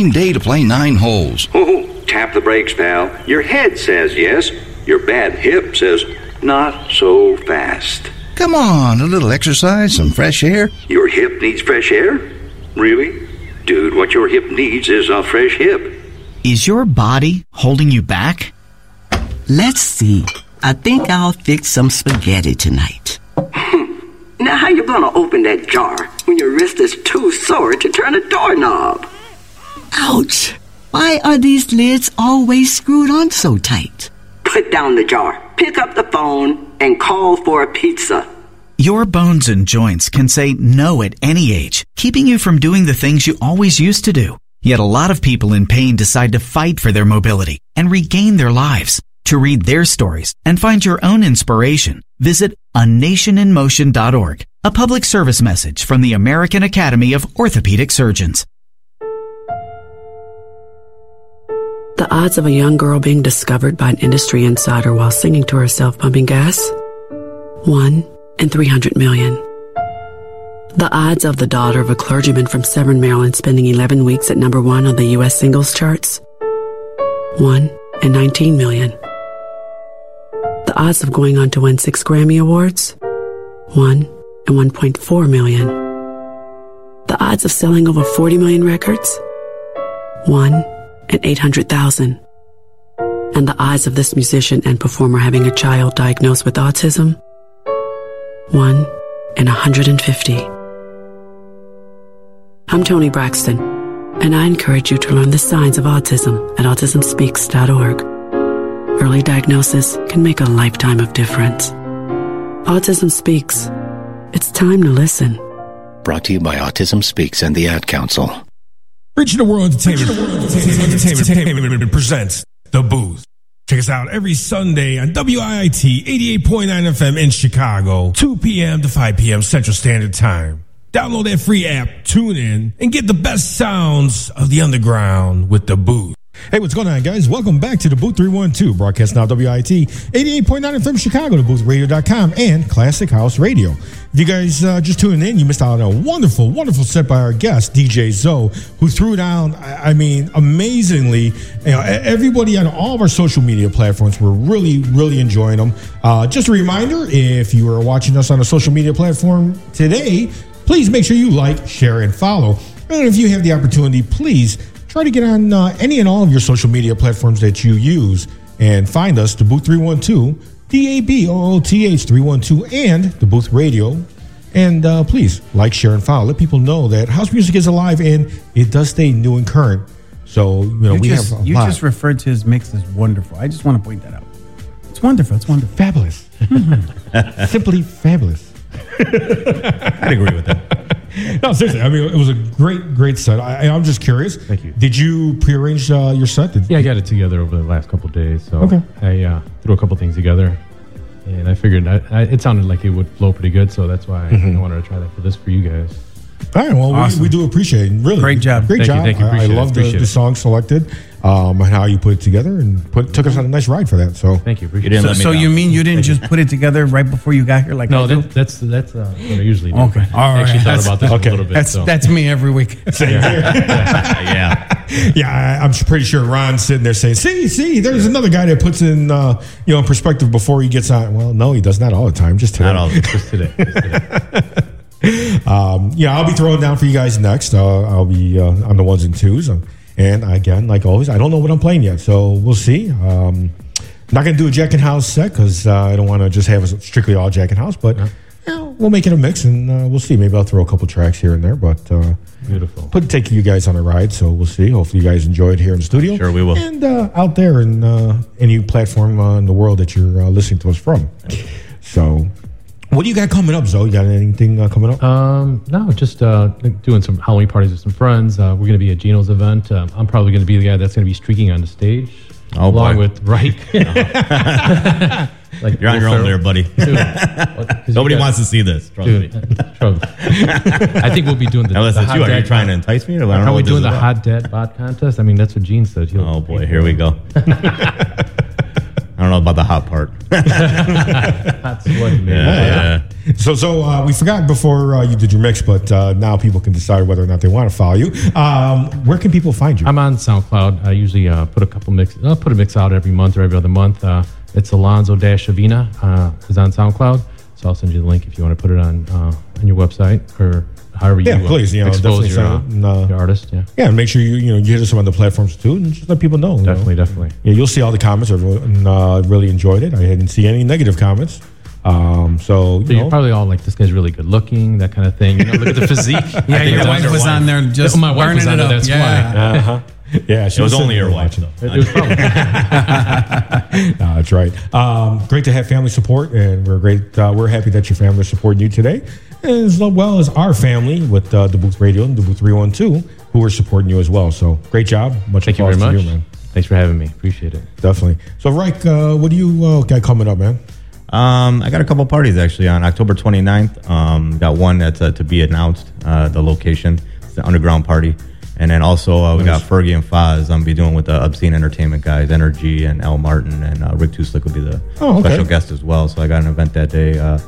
Speaker 13: Fine day to play nine holes.
Speaker 14: Oh, tap the brakes, pal. Your head says yes. Your bad hip says not so fast.
Speaker 13: Come on, a little exercise, some fresh air.
Speaker 14: Your hip needs fresh air? Really? Dude, what your hip needs is a fresh hip.
Speaker 6: Is your body holding you back?
Speaker 15: Let's see. I think I'll fix some spaghetti tonight. Hmm.
Speaker 16: now, how you gonna open that jar when your wrist is too sore to turn a doorknob?
Speaker 15: Ouch! Why are these lids always screwed on so tight?
Speaker 16: Put down the jar, pick up the phone, and call for a pizza.
Speaker 6: Your bones and joints can say no at any age, keeping you from doing the things you always used to do. Yet a lot of people in pain decide to fight for their mobility and regain their lives. To read their stories and find your own inspiration, visit anationinmotion.org, a public service message from the American Academy of Orthopedic Surgeons.
Speaker 17: The odds of a young girl being discovered by an industry insider while singing to herself pumping gas? 1 in 300 million. The odds of the daughter of a clergyman from Severn, Maryland spending 11 weeks at number 1 on the US singles charts? 1 in 19 million. The odds of going on to win 6 Grammy Awards? 1 in 1.4 million. The odds of selling over 40 million records? 1 and 800,000. And the eyes of this musician and performer having a child diagnosed with autism? 1 in 150. I'm Toni Braxton, and I encourage you to learn the signs of autism at autismspeaks.org. Early diagnosis can make a lifetime of difference. Autism Speaks. It's time to listen.
Speaker 9: Brought to you by Autism Speaks and the Ad Council.
Speaker 18: Regional World Entertainment, Entertainment, Entertainment presents The Booth. Check us out every Sunday on WIIT 88.9 FM in Chicago, 2 p.m. to 5 p.m. Central Standard Time. Download that free app, tune in, and get the best sounds of the underground with The Booth.
Speaker 1: Hey, what's going on, guys? Welcome back to the Booth 312, broadcast now WIIT 88.9 FM Chicago, daboothradio.com, and Classic House Radio. If you guys uh, just tuning in, you missed out on a wonderful, wonderful set by our guest, DJ ZO, who threw down, I mean, amazingly. You know, everybody on all of our social media platforms were really, really enjoying them. Uh, just a reminder if you are watching us on a social media platform today, please make sure you like, share, and follow. And if you have the opportunity, please try to get on uh, any and all of your social media platforms that you use and find us, the Booth 312, D A B O O T H 312, and the Booth Radio. And uh, please like, share, and follow. Let people know that house music is alive and it does stay new and current. So, you know,
Speaker 2: you
Speaker 1: we
Speaker 2: just,
Speaker 1: have a
Speaker 2: You
Speaker 1: lot.
Speaker 2: just referred to his mix as wonderful. I just want to point that out. It's wonderful. It's wonderful.
Speaker 1: Fabulous. Simply fabulous.
Speaker 3: I'd agree with that.
Speaker 1: No, seriously. I mean, it was a great, great set. I, I'm just curious. Thank
Speaker 4: you.
Speaker 1: Did you prearrange uh, your set? Did,
Speaker 4: Yeah, I got it together over the last couple of days. So
Speaker 1: Okay.
Speaker 4: I uh, threw a couple things together, and I figured I, I, it sounded like it would flow pretty good. So that's why
Speaker 1: Mhm.
Speaker 4: I wanted to try that for this for you guys.
Speaker 1: All right. Well,
Speaker 4: Awesome.
Speaker 1: we, we do appreciate it. Really,
Speaker 4: Great job.
Speaker 1: Great
Speaker 4: Thank you,
Speaker 1: job.
Speaker 4: thank you.
Speaker 1: I- I, love the, the song selected um, and how you put it together and put took us on a nice ride for that. So
Speaker 4: thank you.
Speaker 2: Appreciate you So, so you mean you didn't just put it together right before you got here? Like
Speaker 4: No,
Speaker 2: I
Speaker 4: that, that's that's uh, what I usually do.
Speaker 2: Okay. All
Speaker 4: I actually
Speaker 2: right.
Speaker 4: thought
Speaker 2: That's-
Speaker 4: about this
Speaker 1: okay.
Speaker 4: a little bit.
Speaker 2: That's
Speaker 4: so.
Speaker 2: that's me every week.
Speaker 3: yeah.
Speaker 1: yeah, I, I'm pretty sure Ron's sitting there saying, "See, see, there's another guy that puts in uh, you know perspective before he gets on." Well, no, he does not all the time. Just today.
Speaker 3: Not all the
Speaker 4: Just today. Just today.
Speaker 1: um, yeah, I'll be throwing down for you guys next. Uh, I'll be uh, on the ones and twos, um, and again, like always, I don't know what I'm playing yet, so we'll see. Um, not going to do a Jacking House set because uh, I don't want to just have strictly all Jacking House, but yeah, we'll make it a mix, and uh, we'll see. Maybe I'll throw a couple tracks here and there, but uh,
Speaker 4: Beautiful.
Speaker 1: put take you guys on a ride. So we'll see. Hopefully, you guys enjoy it here in the studio.
Speaker 3: Sure, we will.
Speaker 1: and uh, out there in uh, any platform uh, in the world that you're uh, listening to us from. So, what do you got coming up, ZO? You got anything uh, coming up?
Speaker 4: Um, no, just uh, doing some Halloween parties with some friends. Uh, we're going to be at Gino's event. Um, I'm probably going to be the guy that's going to be streaking on the stage.
Speaker 3: Oh,
Speaker 4: along
Speaker 3: boy.
Speaker 4: with right. Like
Speaker 3: You're on
Speaker 4: Will
Speaker 3: your own there, buddy.
Speaker 4: Dude, what- 'cause you
Speaker 3: Nobody
Speaker 4: got-
Speaker 3: wants to see this. Trust
Speaker 4: Dude,
Speaker 3: me.
Speaker 4: trust- I think we'll be doing the.
Speaker 3: Unless
Speaker 4: the
Speaker 3: it's
Speaker 4: hot
Speaker 3: you. Are you trying to entice me? Or I don't know
Speaker 4: Are we doing the
Speaker 3: about.
Speaker 4: hot dad bot contest? I mean, that's what Gene said. He'll,
Speaker 3: Oh boy, here we go. I don't know about the hot part.
Speaker 4: hot sweaty man.
Speaker 3: Yeah, yeah.
Speaker 1: So, so uh, we forgot before uh, you did your mix, but uh, now people can decide whether or not they want to follow you. Um, where can people find you?
Speaker 4: I'm on SoundCloud. I usually uh, put a couple mix. I'll put a mix out every month or every other month. Uh, it's Alonzo Dash Avina uh, is on SoundCloud. So I'll send you the link if you want to put it on uh, on your website or however
Speaker 1: Yeah,
Speaker 4: you uh,
Speaker 1: please, you know,
Speaker 4: expose
Speaker 1: definitely
Speaker 4: your, uh,
Speaker 1: send it, and, uh,
Speaker 4: your artist. Yeah.
Speaker 1: Yeah, and make sure you you know you hit us on the platforms too, and just let people know. you know.
Speaker 4: Definitely, definitely.
Speaker 1: Yeah, you'll see all the comments. Everyone uh, really enjoyed it. I didn't see any negative comments. Um, so,
Speaker 4: So
Speaker 1: you
Speaker 4: you're probably all like, this guy's really good looking, that kind of thing. You know, look at the physique.
Speaker 2: Yeah, your wife was on there just
Speaker 4: my wife was on
Speaker 2: it
Speaker 4: there.
Speaker 2: up.
Speaker 4: That's
Speaker 2: Yeah.
Speaker 4: why.
Speaker 1: Uh-huh. Yeah, she
Speaker 3: It was
Speaker 1: sitting
Speaker 3: only
Speaker 1: there
Speaker 3: your wife,
Speaker 1: watching.
Speaker 3: though.
Speaker 4: It was probably-
Speaker 1: No, that's right. Um, great to have family support, and we're great. Uh, we're happy that your family is supporting you today, as well as our family with uh, the Booth Radio and the Booth Three One Two, who are supporting you as well. So great job. Much
Speaker 4: Thank you very much.
Speaker 1: you, man.
Speaker 4: Thanks for having me. Appreciate it.
Speaker 1: Definitely. So, Reich, uh, what do you uh, got coming up, man?
Speaker 3: Um, I got a couple parties actually on October 29th. Um, got one that's uh, to be announced, uh, the location. It's the underground party. And then also uh, we got Fergie and Foz. I'm be doing with the Obscene Entertainment guys, Energy and L Martin and uh, Rick Two Slick will be the
Speaker 1: Oh, okay.
Speaker 3: special guest as well. So I got an event that day uh,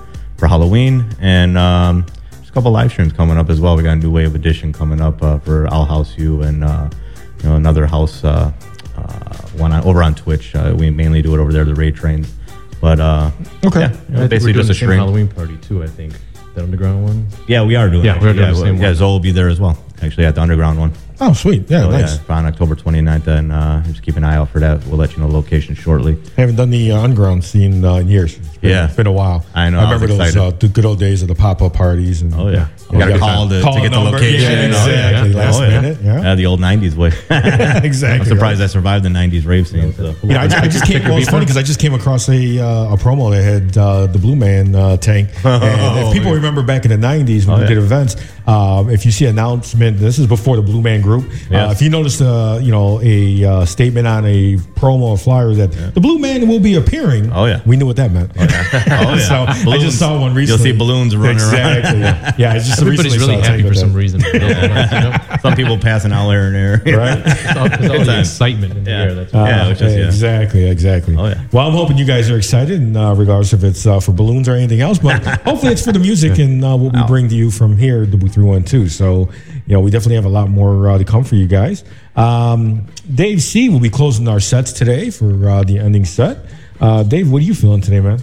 Speaker 3: for Halloween and um, just a couple live streams coming up as well. We got a new wave edition coming up uh, for I'll House You and uh, you know another house uh, uh, one on, over on Twitch. Uh, we mainly do it over there, the Ray Trains. But uh,
Speaker 1: Okay.
Speaker 3: yeah,
Speaker 4: think we're
Speaker 3: basically just a string.
Speaker 4: Halloween party too. I think that underground one.
Speaker 3: Yeah, we are doing.
Speaker 4: Yeah,
Speaker 3: it.
Speaker 4: we're doing the same
Speaker 3: Yeah,
Speaker 4: one.
Speaker 3: ZO will be there as well. Actually, at the underground one.
Speaker 1: Oh, sweet. Yeah,
Speaker 3: So,
Speaker 1: nice.
Speaker 3: yeah, on October 29th, and uh, just keep an eye out for that. We'll let you know the location shortly.
Speaker 1: Haven't done the uh, underground scene uh, in years. It's been,
Speaker 3: Yeah.
Speaker 1: it's been a while.
Speaker 3: I know,
Speaker 1: I
Speaker 3: I was
Speaker 1: remember those
Speaker 3: excited.
Speaker 1: uh, the good old days of the pop up parties. And,
Speaker 3: Oh yeah,
Speaker 1: you
Speaker 3: you got to call to, to get the
Speaker 1: number.
Speaker 3: location.
Speaker 1: Yeah,
Speaker 3: Oh,
Speaker 1: exactly.
Speaker 3: yeah.
Speaker 1: Last
Speaker 3: Oh, yeah.
Speaker 1: minute. Yeah.
Speaker 3: Yeah, the old '90s way.
Speaker 1: Exactly,
Speaker 3: I'm surprised. I survived the '90s rave scene. So.
Speaker 1: You know, I, I just came. Well, it's funny because I just came across a uh, a promo that had uh, the Blue Man uh, tank. And if people remember back in the '90s when
Speaker 3: Oh,
Speaker 1: we
Speaker 3: yeah.
Speaker 1: did events, um, if you see announcement, this is before the Blue Man Group.
Speaker 3: Yeah.
Speaker 1: Uh, if you noticed, uh, you know, a uh, statement on a promo or flyer that the Blue Man will be appearing.
Speaker 3: Oh, yeah.
Speaker 1: we knew what that meant.
Speaker 3: Oh yeah.
Speaker 1: so I just saw one recently.
Speaker 3: You'll see balloons running
Speaker 1: exactly.
Speaker 3: around.
Speaker 1: Yeah, yeah I just
Speaker 4: Everybody's really happy for some reason. you know?
Speaker 3: Some people passing out there and there.
Speaker 1: Right.
Speaker 4: It's all, it's all the
Speaker 3: times.
Speaker 4: excitement in the
Speaker 3: Yeah.
Speaker 4: air. That's
Speaker 1: Uh,
Speaker 3: Yeah, which is- yeah.
Speaker 1: exactly, exactly.
Speaker 3: Oh, yeah.
Speaker 1: Well, I'm hoping you guys are excited, and uh, regardless if it's uh, for balloons or anything else, but hopefully it's for the music and uh, what we bring to you from here, the Three One Two. So, you know, we definitely have a lot more uh, to come for you guys. Um, Dave C will be closing our sets today for uh, the ending set. Uh, Dave, what are you feeling today, man?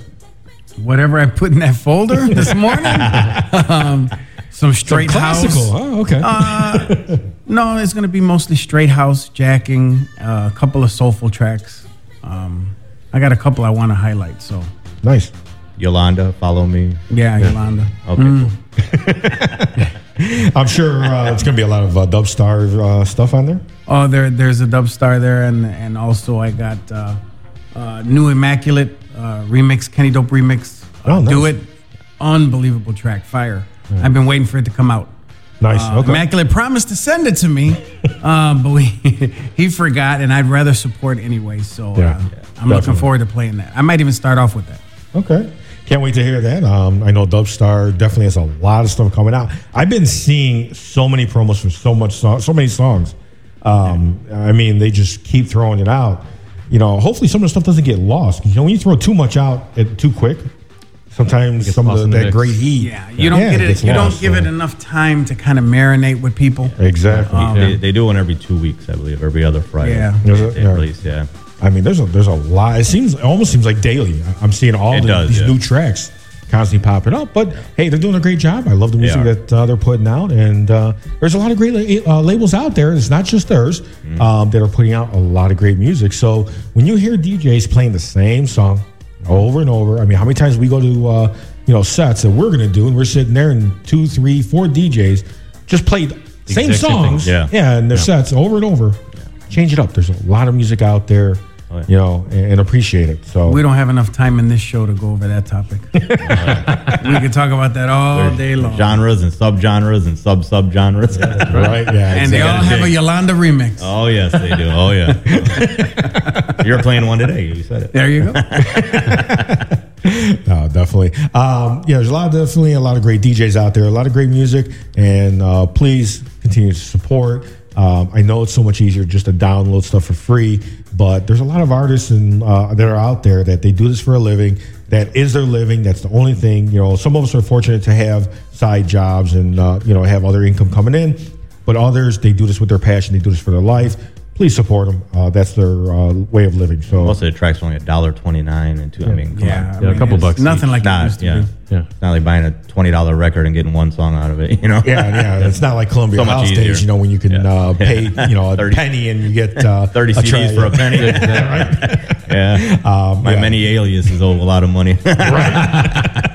Speaker 2: Whatever I put in that folder this morning. um, some straight
Speaker 1: classical,
Speaker 2: house.
Speaker 1: huh? Okay.
Speaker 2: Uh, no, it's going to be mostly straight house jacking, uh, a couple of soulful tracks. Um, I got a couple I want to highlight. So
Speaker 1: Nice.
Speaker 3: Yolanda, follow me.
Speaker 2: yeah, Yolanda.
Speaker 3: Okay.
Speaker 2: Mm.
Speaker 1: I'm sure uh, it's going to be a lot of uh, Dubstar uh, stuff on there.
Speaker 2: Oh, there, there's a Dubstar there, and and also I got uh, uh, new immaculate uh, remix, Kenny Dope remix. Uh,
Speaker 1: Oh, nice.
Speaker 2: Do it, unbelievable track, fire. I've been waiting for it to come out.
Speaker 1: Nice.
Speaker 2: Uh,
Speaker 1: okay.
Speaker 2: Immaculate promised to send it to me, um, but we, he forgot, and I'd rather support anyway. So
Speaker 1: Yeah,
Speaker 2: uh, I'm
Speaker 1: definitely.
Speaker 2: looking forward to playing that. I might even start off with that.
Speaker 1: Okay. Can't wait to hear that. Um, I know Dubstar definitely has a lot of stuff coming out. I've been seeing so many promos for so much, so, so many songs. Um, I mean, they just keep throwing it out. You know, hopefully some of the stuff doesn't get lost. You know, when you throw too much out at, too quick, sometimes some of the,
Speaker 4: in the
Speaker 1: that
Speaker 4: mix.
Speaker 1: great heat.
Speaker 2: Yeah, you don't get
Speaker 1: gets
Speaker 2: it. You
Speaker 1: lost,
Speaker 2: don't give
Speaker 1: so-
Speaker 2: it enough time to kind of marinate with people.
Speaker 1: Exactly.
Speaker 2: Um,
Speaker 3: They, they do one every two weeks, I believe, every other Friday.
Speaker 2: Yeah.
Speaker 1: Is it?
Speaker 3: They
Speaker 1: Yeah.
Speaker 3: release, yeah.
Speaker 1: I mean, there's a there's a lot. It seems it almost seems like daily. I'm seeing all the,
Speaker 3: does,
Speaker 1: these
Speaker 3: yeah.
Speaker 1: new tracks constantly popping up. But hey, they're doing a great job. I love the music
Speaker 3: are.
Speaker 1: that uh, they're putting out, and uh, there's a lot of great la- uh, labels out there. It's not just theirs
Speaker 3: Mm-hmm.
Speaker 1: um, that are putting out a lot of great music. So when you hear DJs playing the same song over and over, I mean, how many times we go to uh, you know sets that we're going to do, and we're sitting there, and two, three, four DJs just played same
Speaker 3: Exact same
Speaker 1: songs,
Speaker 3: Yeah.
Speaker 1: yeah, and their
Speaker 3: Yeah.
Speaker 1: sets over and over. Change it up. There's a lot of music out there. You know, and, and appreciate it. So
Speaker 2: We don't have enough time in this show to go over that topic. we could talk about that all day long.
Speaker 3: Genres and subgenres and sub subgenres.
Speaker 1: right? Yeah,
Speaker 2: and they all have a Yolanda remix.
Speaker 3: Oh yes, they do. Oh yeah. You're playing one today. You said it.
Speaker 2: There you go.
Speaker 1: no, definitely. Um, yeah, there's a lot of definitely a lot of great DJs out there, a lot of great music, and uh, please continue to support. Um, I know it's so much easier just to download stuff for free, but there's a lot of artists and uh, that are out there that they do this for a living. That is their living. That's the only thing. You know, some of us are fortunate to have side jobs and uh, you know have other income coming in, but others they do this with their passion. They do this for their life. Please support them. Uh, that's their uh, way of living. So
Speaker 3: Most of the tracks are only a dollar twenty nine and two. I mean,
Speaker 2: Yeah. I Yeah, a couple bucks nothing each. like it
Speaker 3: Not-
Speaker 2: used to
Speaker 3: yeah,
Speaker 2: be.
Speaker 3: yeah. It's not like buying a twenty dollar record and getting one song out of it. You know.
Speaker 1: Yeah, yeah. It's not like Columbia
Speaker 3: So much
Speaker 1: House
Speaker 3: easier.
Speaker 1: days, you know, when you can uh, pay, you know, a
Speaker 3: 30
Speaker 1: penny and you get uh,
Speaker 3: 30
Speaker 1: a
Speaker 3: CDs
Speaker 1: track.
Speaker 3: for a penny. yeah.
Speaker 1: Um,
Speaker 3: My
Speaker 1: yeah.
Speaker 3: many aliases owe a lot of money. right.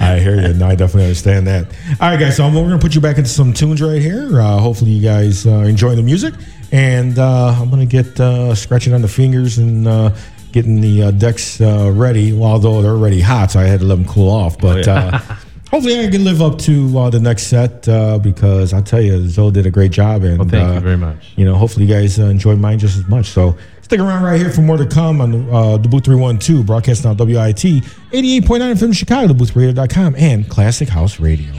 Speaker 1: I hear you. No, I definitely understand that. All right, guys. So we're going to put you back into some tunes right here. Uh, hopefully, you guys uh, enjoy the music. And uh, I'm going to get uh, scratching on the fingers and uh, getting the uh, decks uh, ready. Well, although they're already hot, so I had to let them cool off. But
Speaker 3: yeah.
Speaker 1: uh, hopefully, I can live up to uh, the next set uh, because I tell you, ZO did a great job. And
Speaker 4: Well, thank you very much.
Speaker 1: You know, hopefully, you guys uh, enjoy mine just as much. So. Stick around right here for more to come on uh, the Booth 312, broadcasting on WIIT 88.9 FM Chicago, daboothradio.com, and Classic House Radio.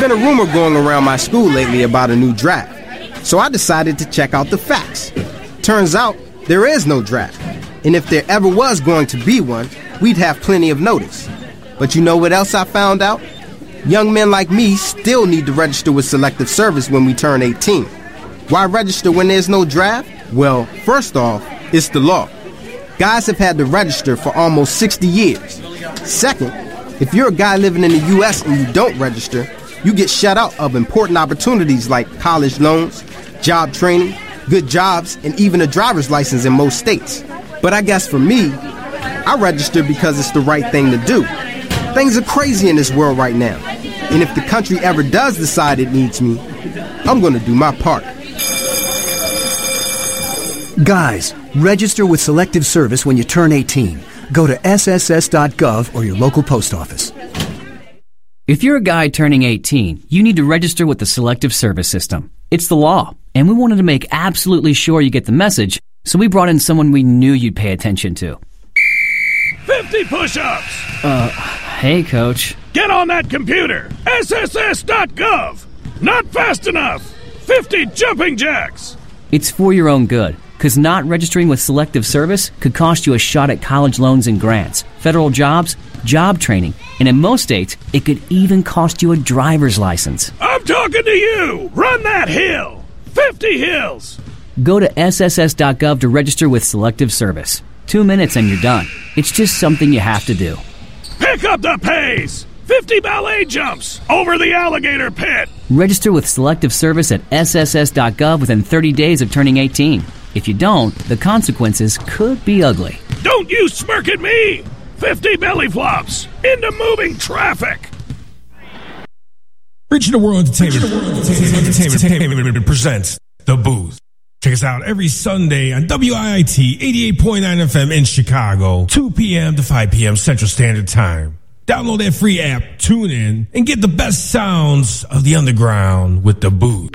Speaker 5: Been a rumor going around my school lately about a new draft, so I decided to check out the facts. Turns out there is no draft, and if there ever was going to be one, we'd have plenty of notice. But you know what else I found out? Young men like me still need to register with Selective Service when we turn 18. Why register when there's no draft? Well, first off, it's the law. Guys have had to register for almost 60 years. Second, if you're a guy living in the U.S. and you don't register, you get shut out of important opportunities like college loans, job training, good jobs, and even a driver's license in most states. But I guess for me, I register because it's the right thing to do. Things are crazy in this world right now. And if the country ever does decide it needs me, I'm gonna do my part.
Speaker 19: Guys, register with Selective Service when you turn 18. Go to sss.gov or your local post office.
Speaker 7: If you're a guy turning 18, you need to register with the Selective Service System. It's the law, and we wanted to make absolutely sure you get the message, so we brought in someone we knew you'd pay attention to.
Speaker 8: 50 push ups!
Speaker 7: Uh, hey, coach.
Speaker 8: Get on that computer! SSS.gov! Not fast enough! 50 jumping jacks!
Speaker 7: It's for your own good, because not registering with Selective Service could cost you a shot at college loans and grants, federal jobs, job training, and in most states, it could even cost you a driver's license.
Speaker 8: I'm talking to you! Run that hill! 50 hills!
Speaker 7: Go to SSS.gov to register with Selective Service. Two minutes and you're done. It's just something you have to do.
Speaker 8: Pick up the pace! 50 ballet jumps over the alligator pit!
Speaker 7: Register with Selective Service at SSS.gov within 30 days of turning 18. If you don't, the consequences could be ugly.
Speaker 8: Don't you smirk at me! 50 belly flops into moving traffic!
Speaker 18: Regional World Entertainment, Entertainment, Entertainment presents The Booth. Check us out every Sunday on WIIT 88.9 FM in Chicago, 2 p.m. to 5 p.m. Central Standard Time. Download that free app, tune in, and get the best sounds of the underground with The Booth.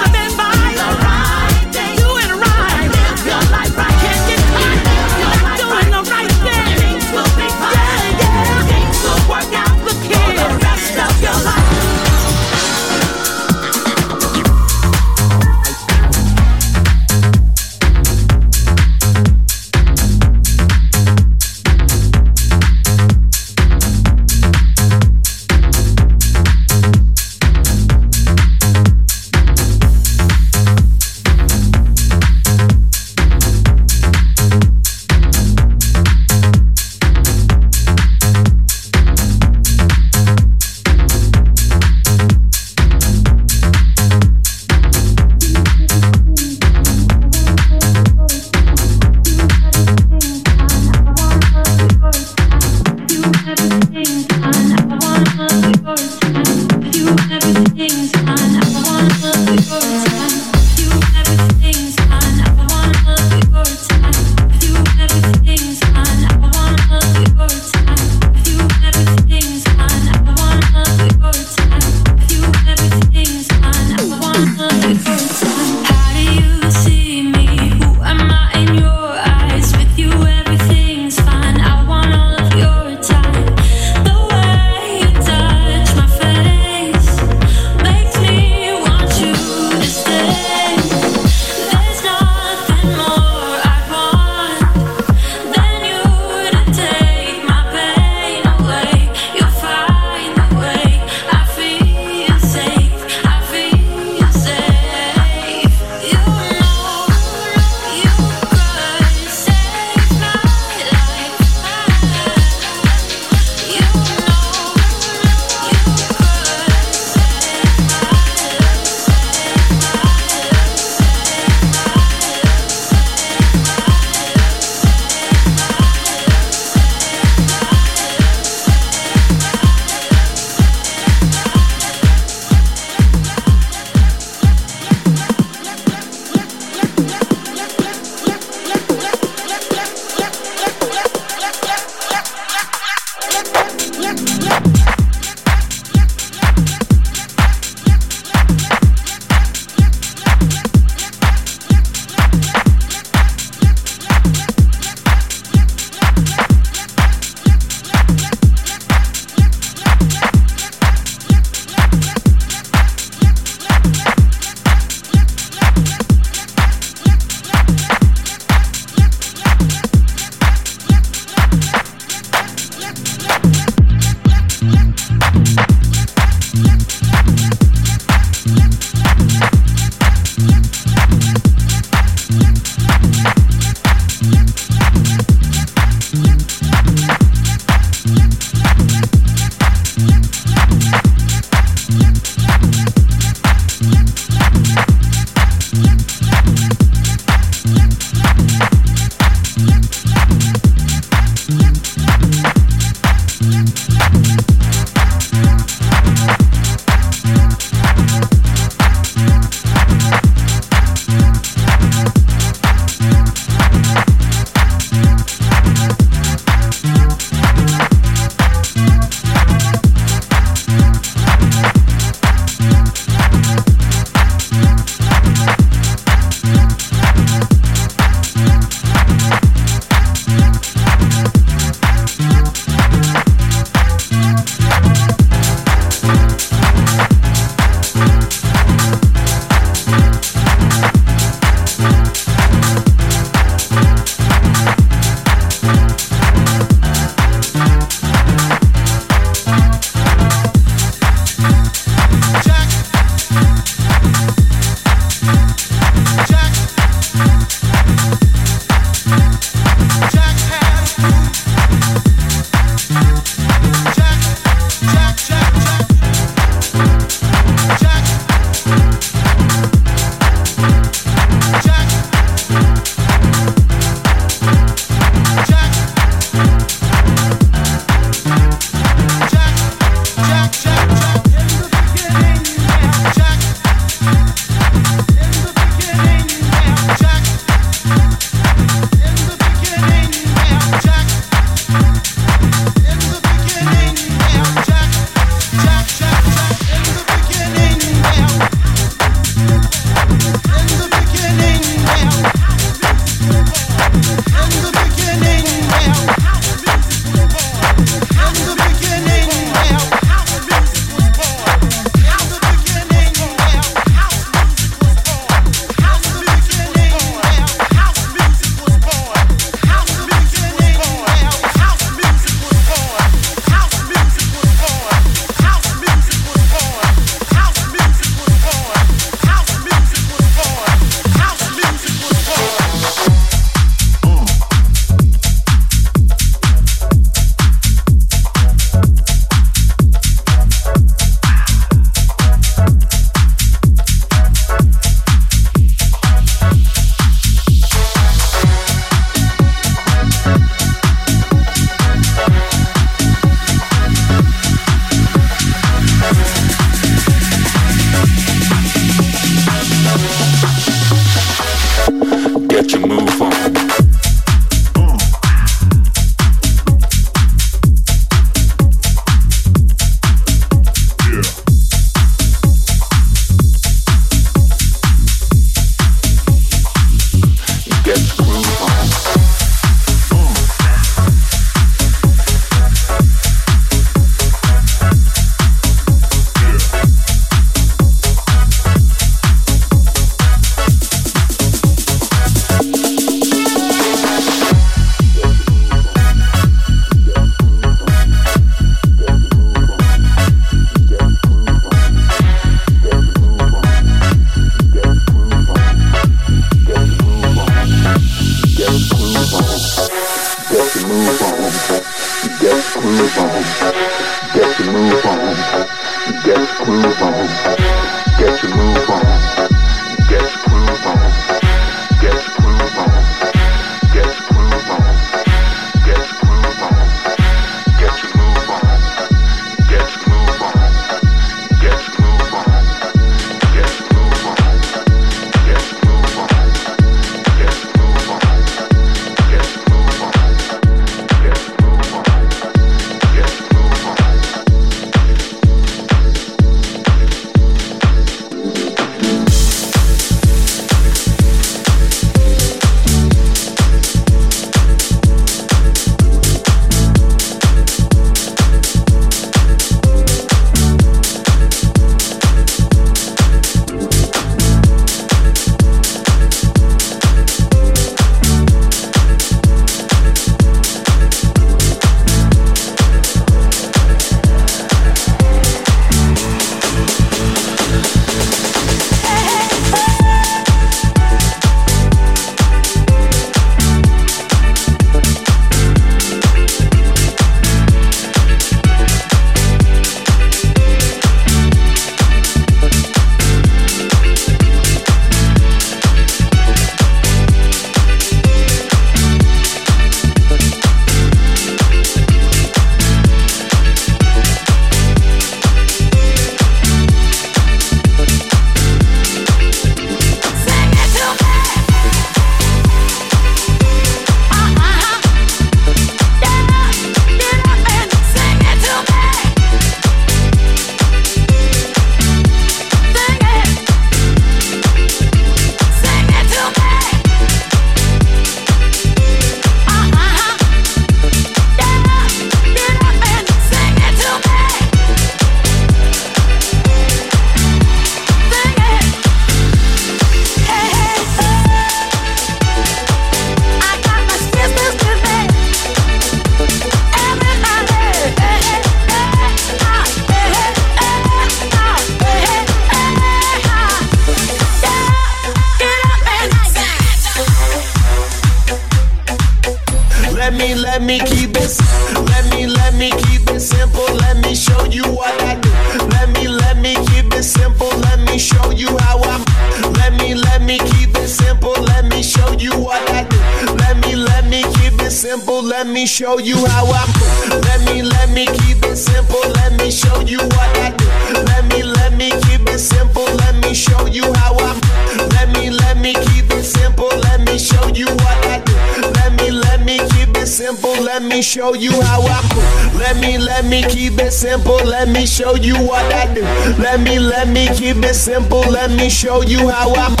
Speaker 20: Simple. Let me show you how I'm.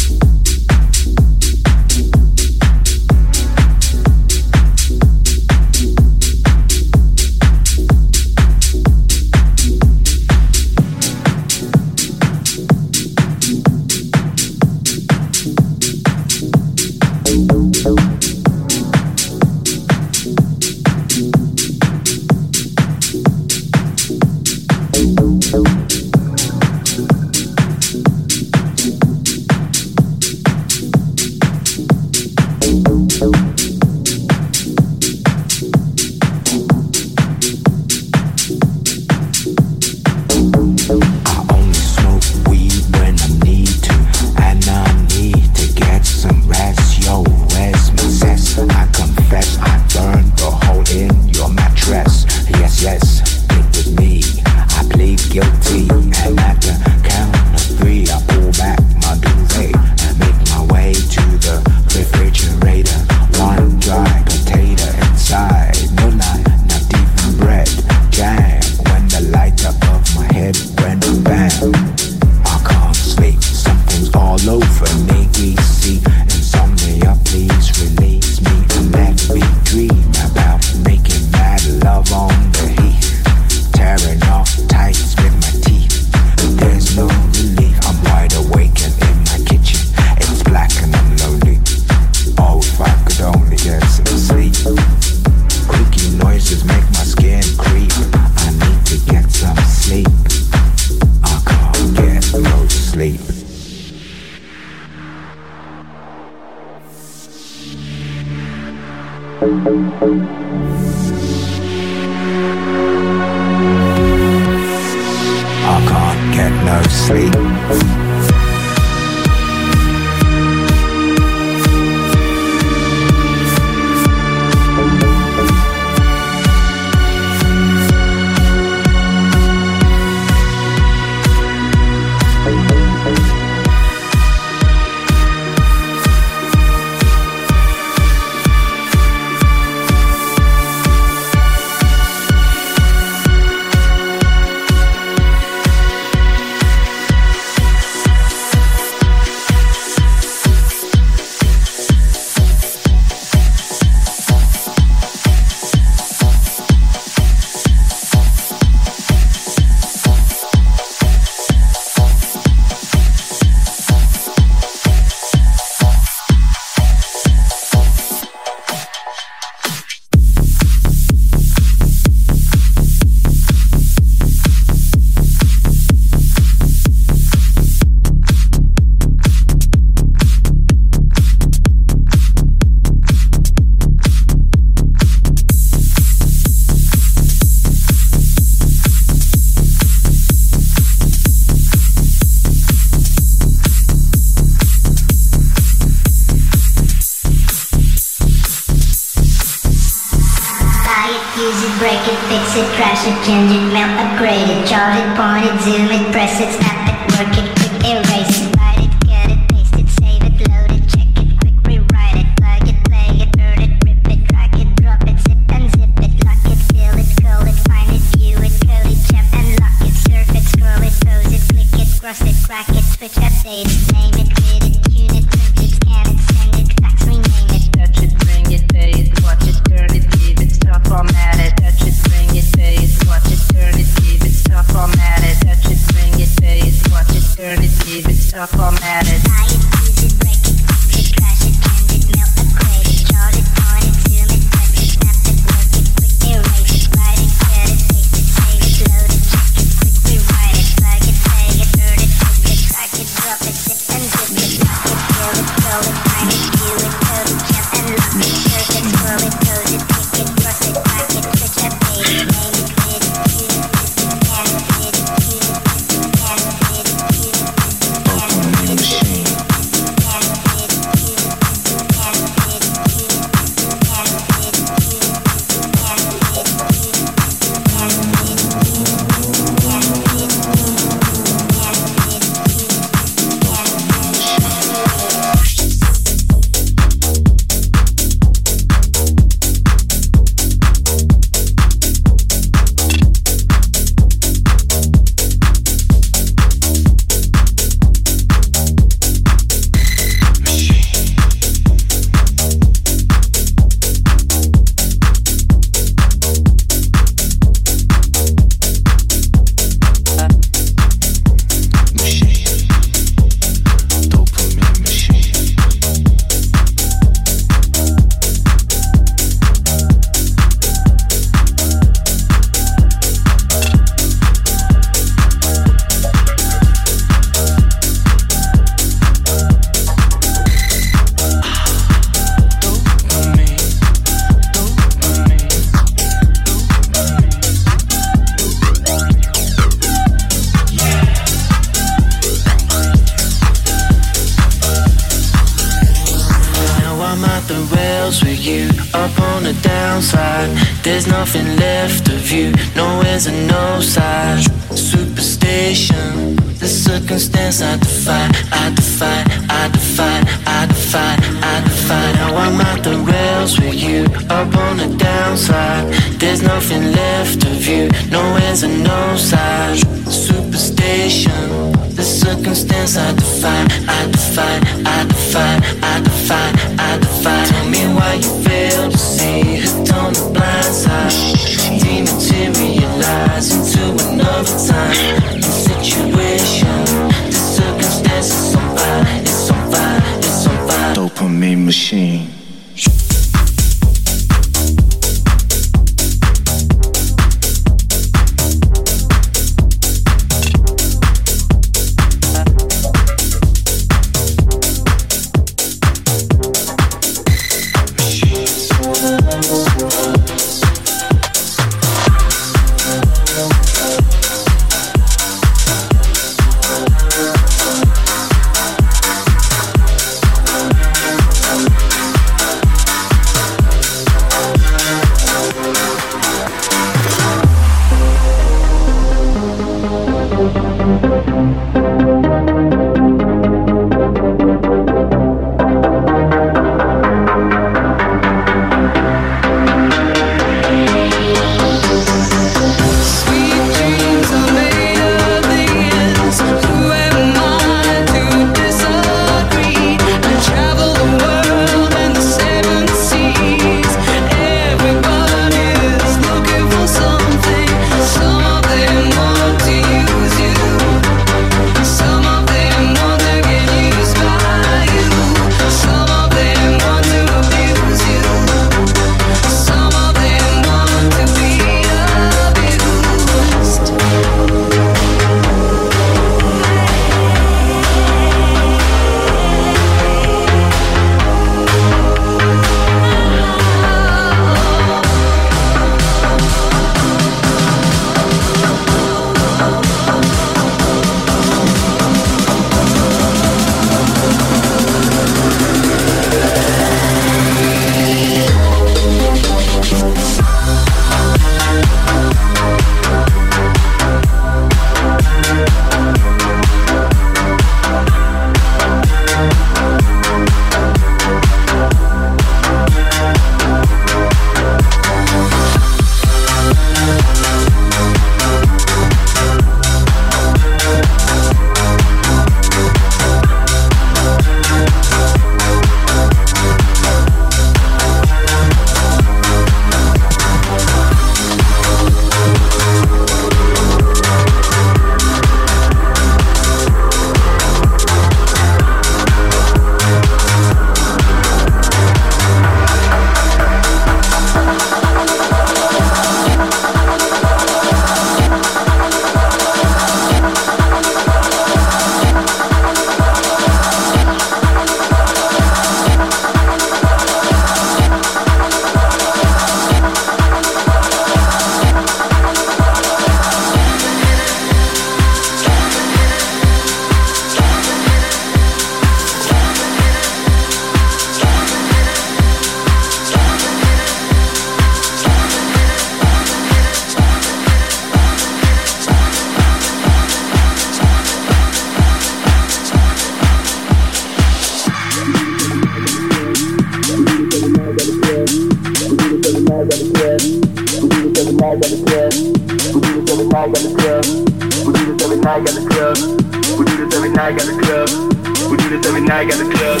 Speaker 20: Night at the club.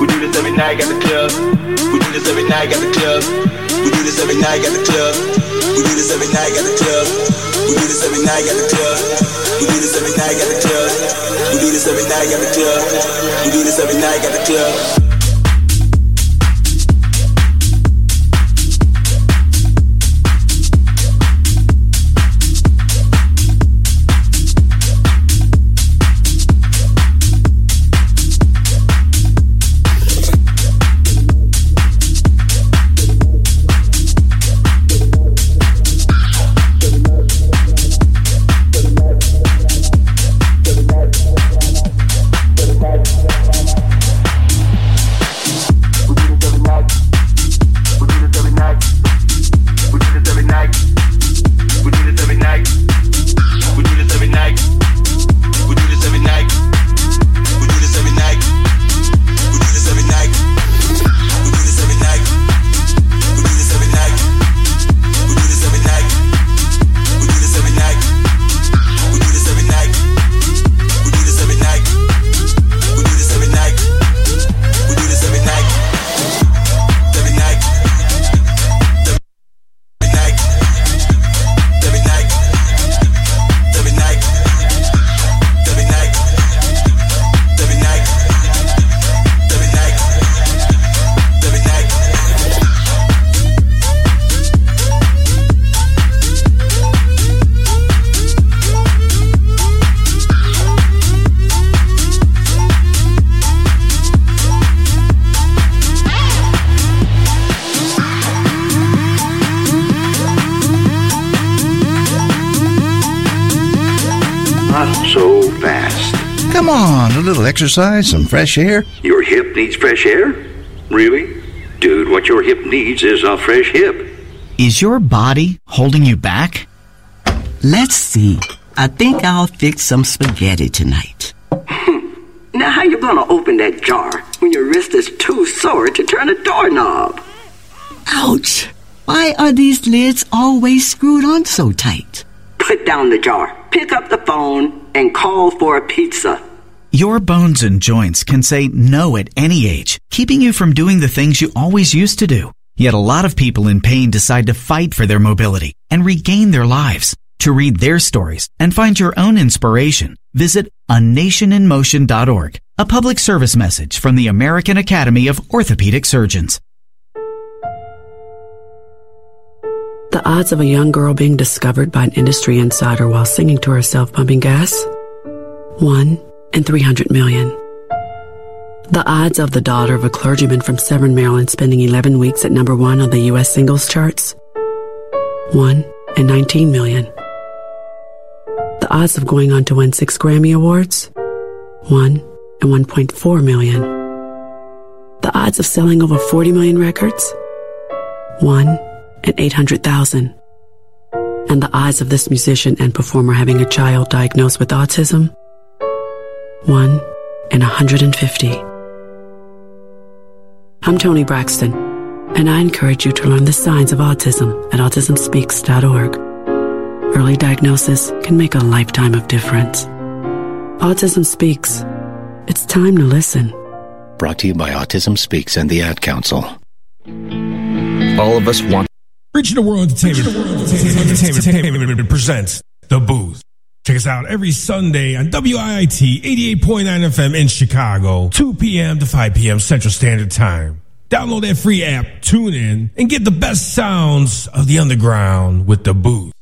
Speaker 20: We do this every night at the club. We do this every night at the club. We do this every night at the club. We do this every night at the club. We do this every night at the club. We do this every night at the club. We do this every night at the club. We do this every night at the club.
Speaker 14: Exercise, some fresh air.
Speaker 21: Your hip needs fresh air? Really? Dude, what your hip needs is a fresh hip.
Speaker 6: Is your body holding you back?
Speaker 22: Let's see. I think I'll fix some spaghetti tonight.
Speaker 14: Now, how you gonna open that jar when your wrist is too sore to turn a doorknob?
Speaker 22: Ouch! Why are these lids always screwed on so tight?
Speaker 14: Put down the jar, pick up the phone, and call for a pizza.
Speaker 6: Your bones and joints can say no at any age, keeping you from doing the things you always used to do. Yet a lot of people in pain decide to fight for their mobility and regain their lives. To read their stories and find your own inspiration, visit anationinmotion.org, a public service message from the American Academy of Orthopedic Surgeons.
Speaker 17: The odds of a young girl being discovered by an industry insider while singing to herself pumping gas? 1 in 300 million. The odds of the daughter of a clergyman from Severn, Maryland spending 11 weeks at number 1 on the US singles charts? 1 in 19 million. The odds of going on to win 6 Grammy Awards? 1 in 1.4 million. The odds of selling over 40 million records? 1 in 800,000. And the odds of this musician and performer having a child diagnosed with autism? 1 in 150. I'm Toni Braxton, and I encourage you to learn the signs of autism at autismspeaks.org. Early diagnosis can make a lifetime of difference. Autism Speaks. It's time to listen.
Speaker 23: Brought to you by Autism Speaks and the Ad Council. All of us want.
Speaker 9: Reaching the World Entertainment, Entertainment, Entertainment presents The Booth. Check us out every Sunday on WIIT 88.9 FM in Chicago, 2 p.m. to 5 p.m. Central Standard Time. Download that free app, tune in, and get the best sounds of the underground with The Booth.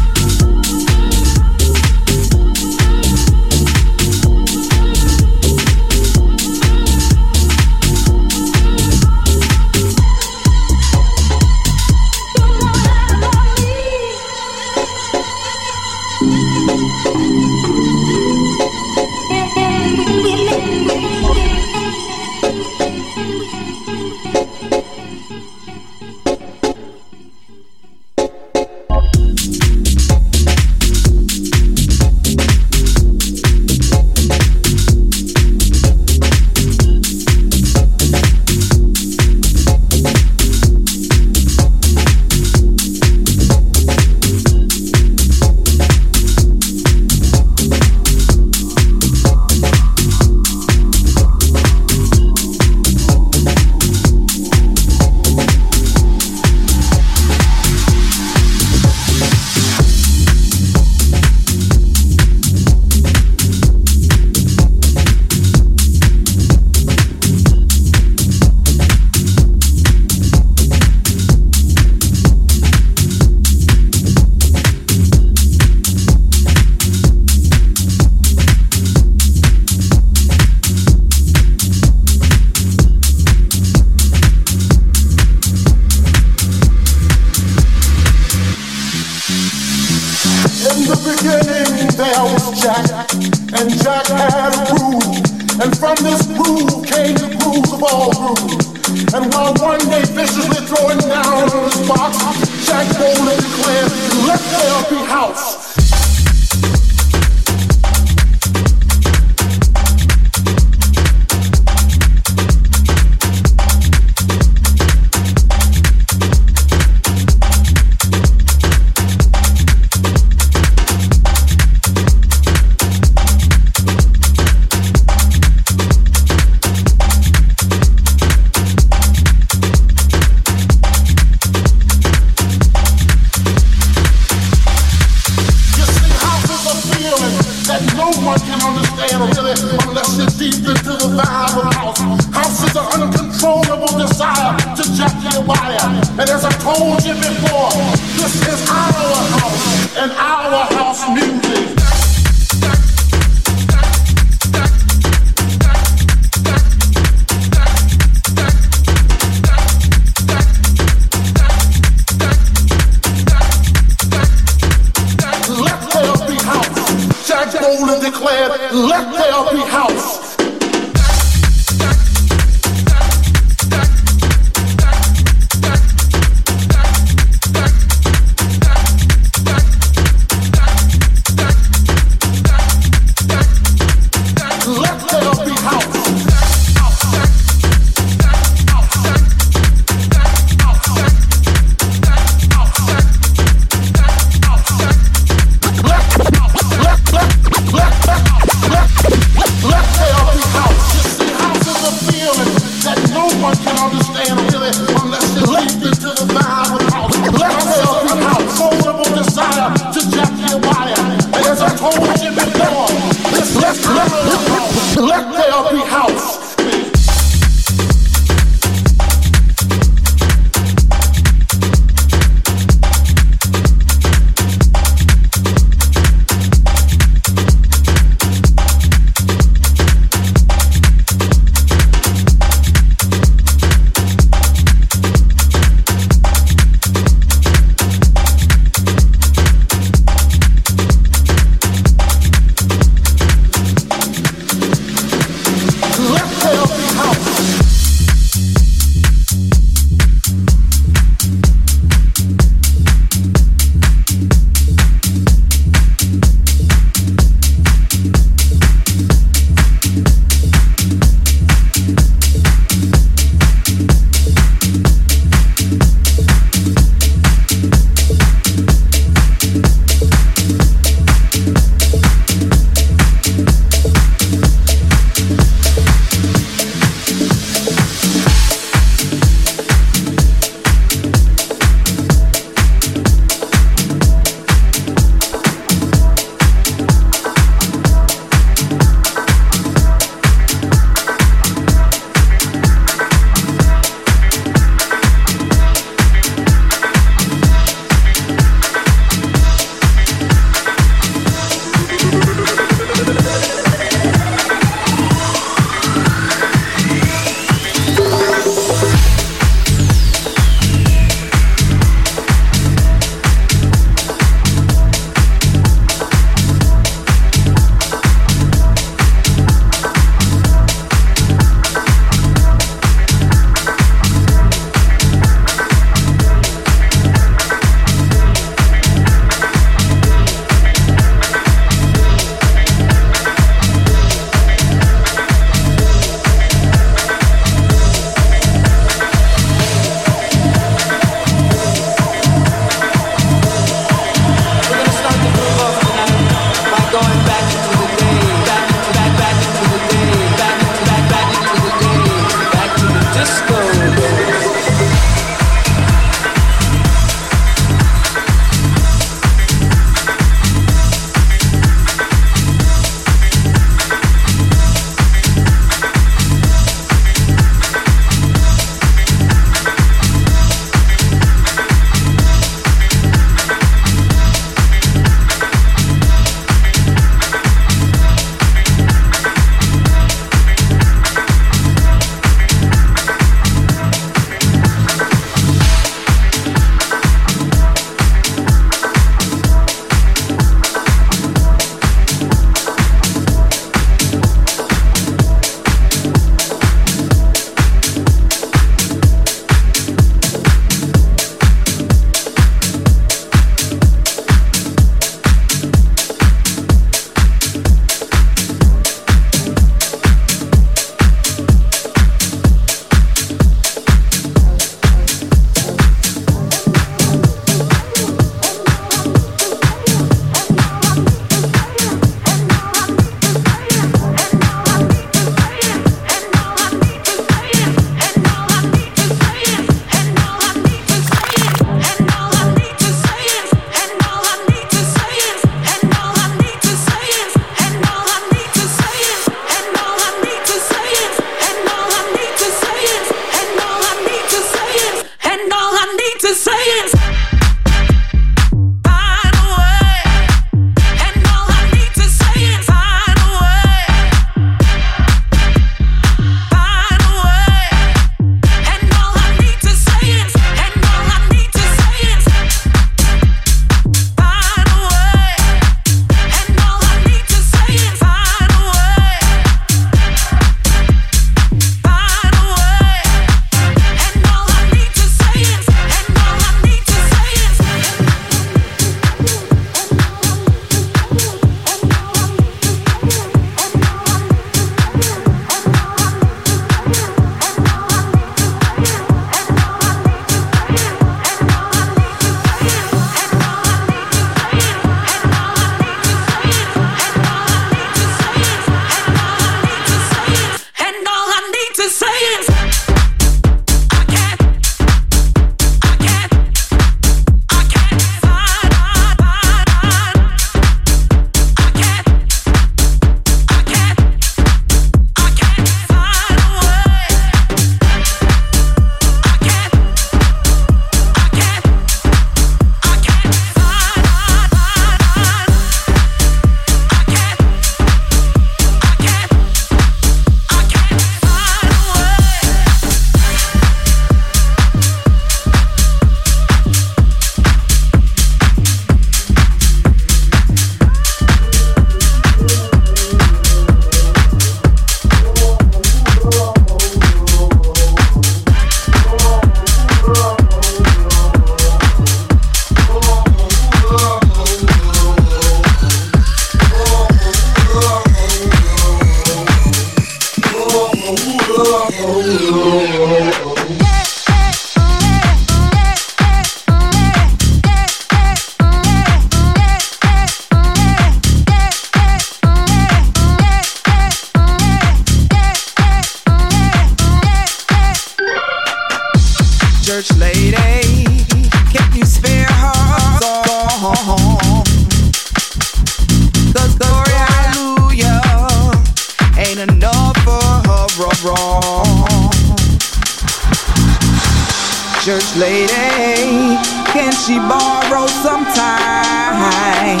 Speaker 24: lady, can she borrow some time?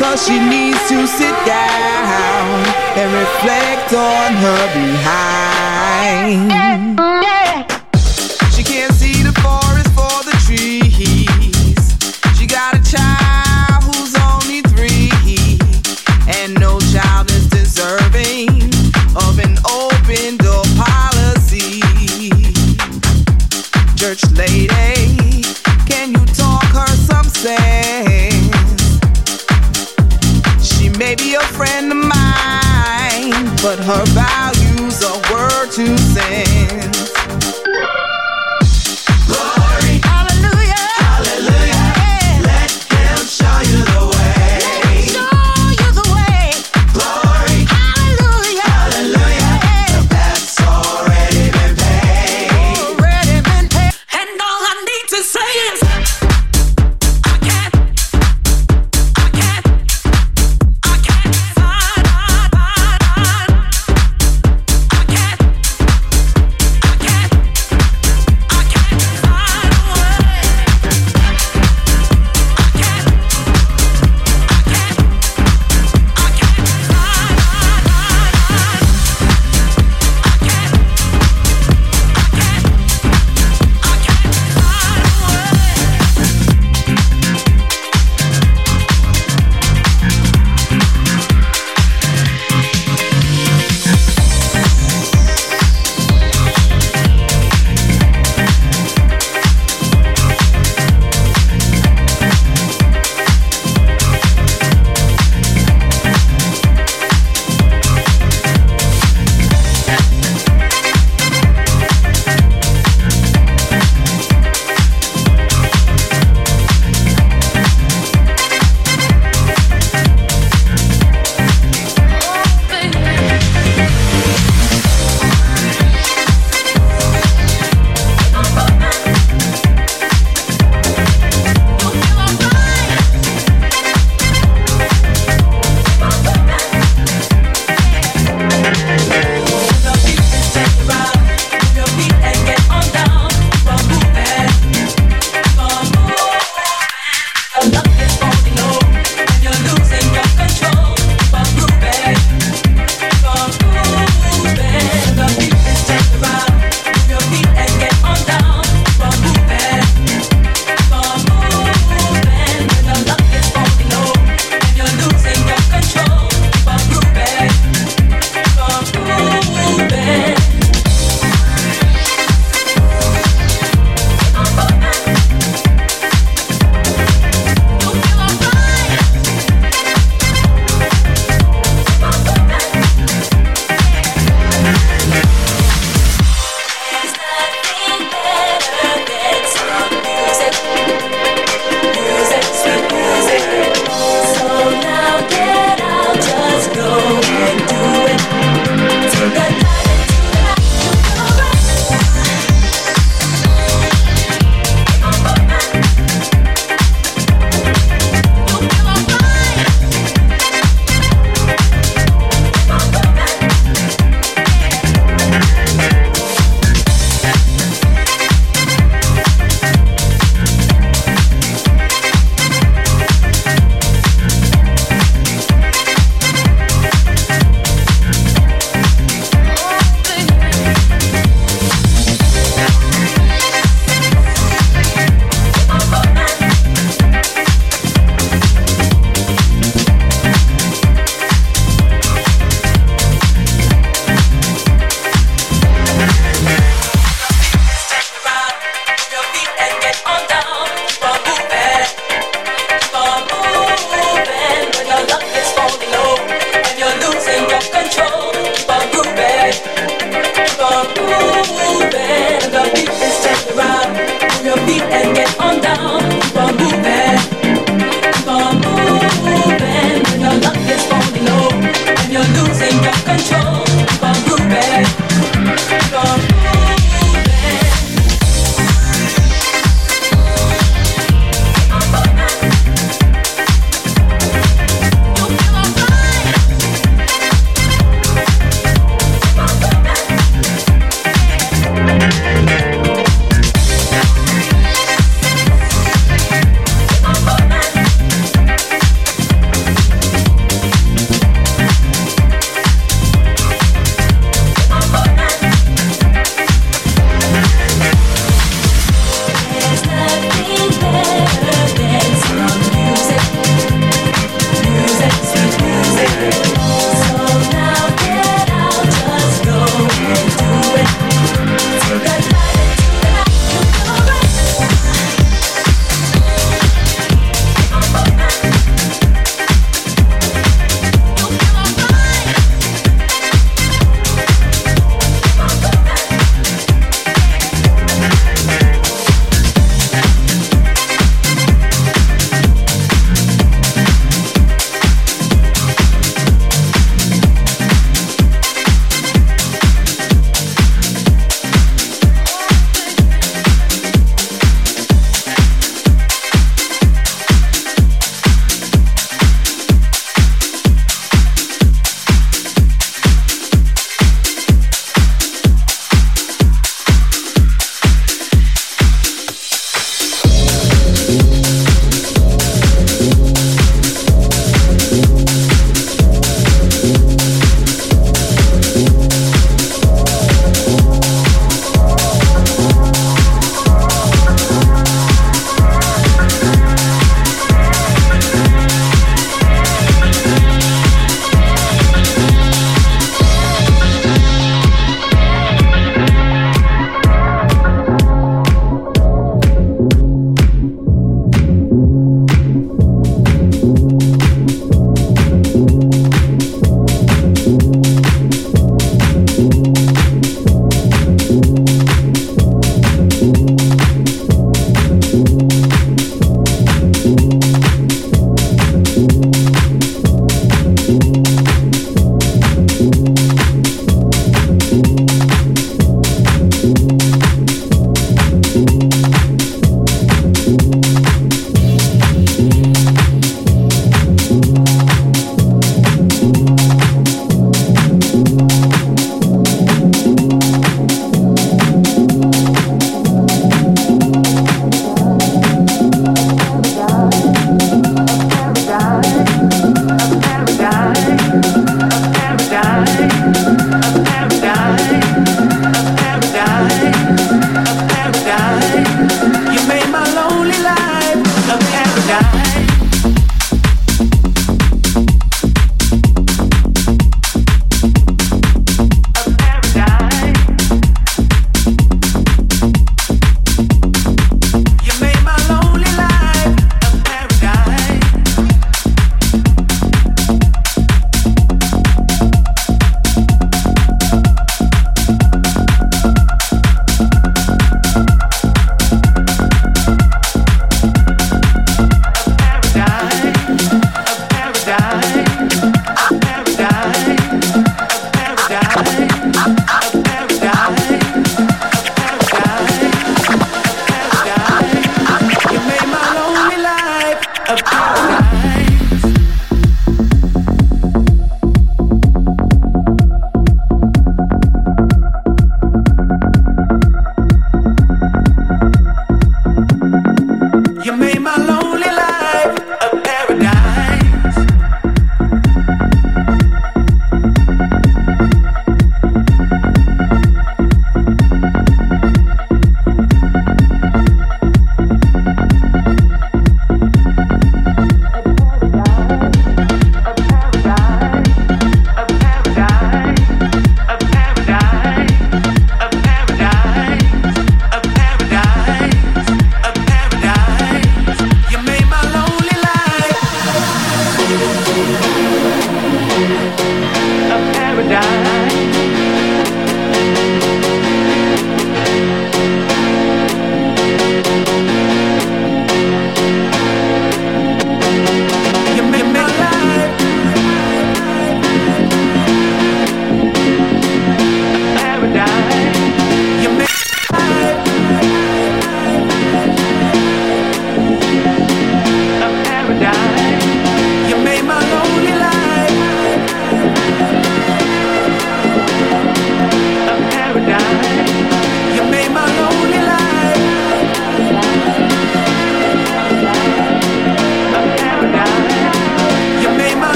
Speaker 24: Cause she needs to sit down and reflect on her behind.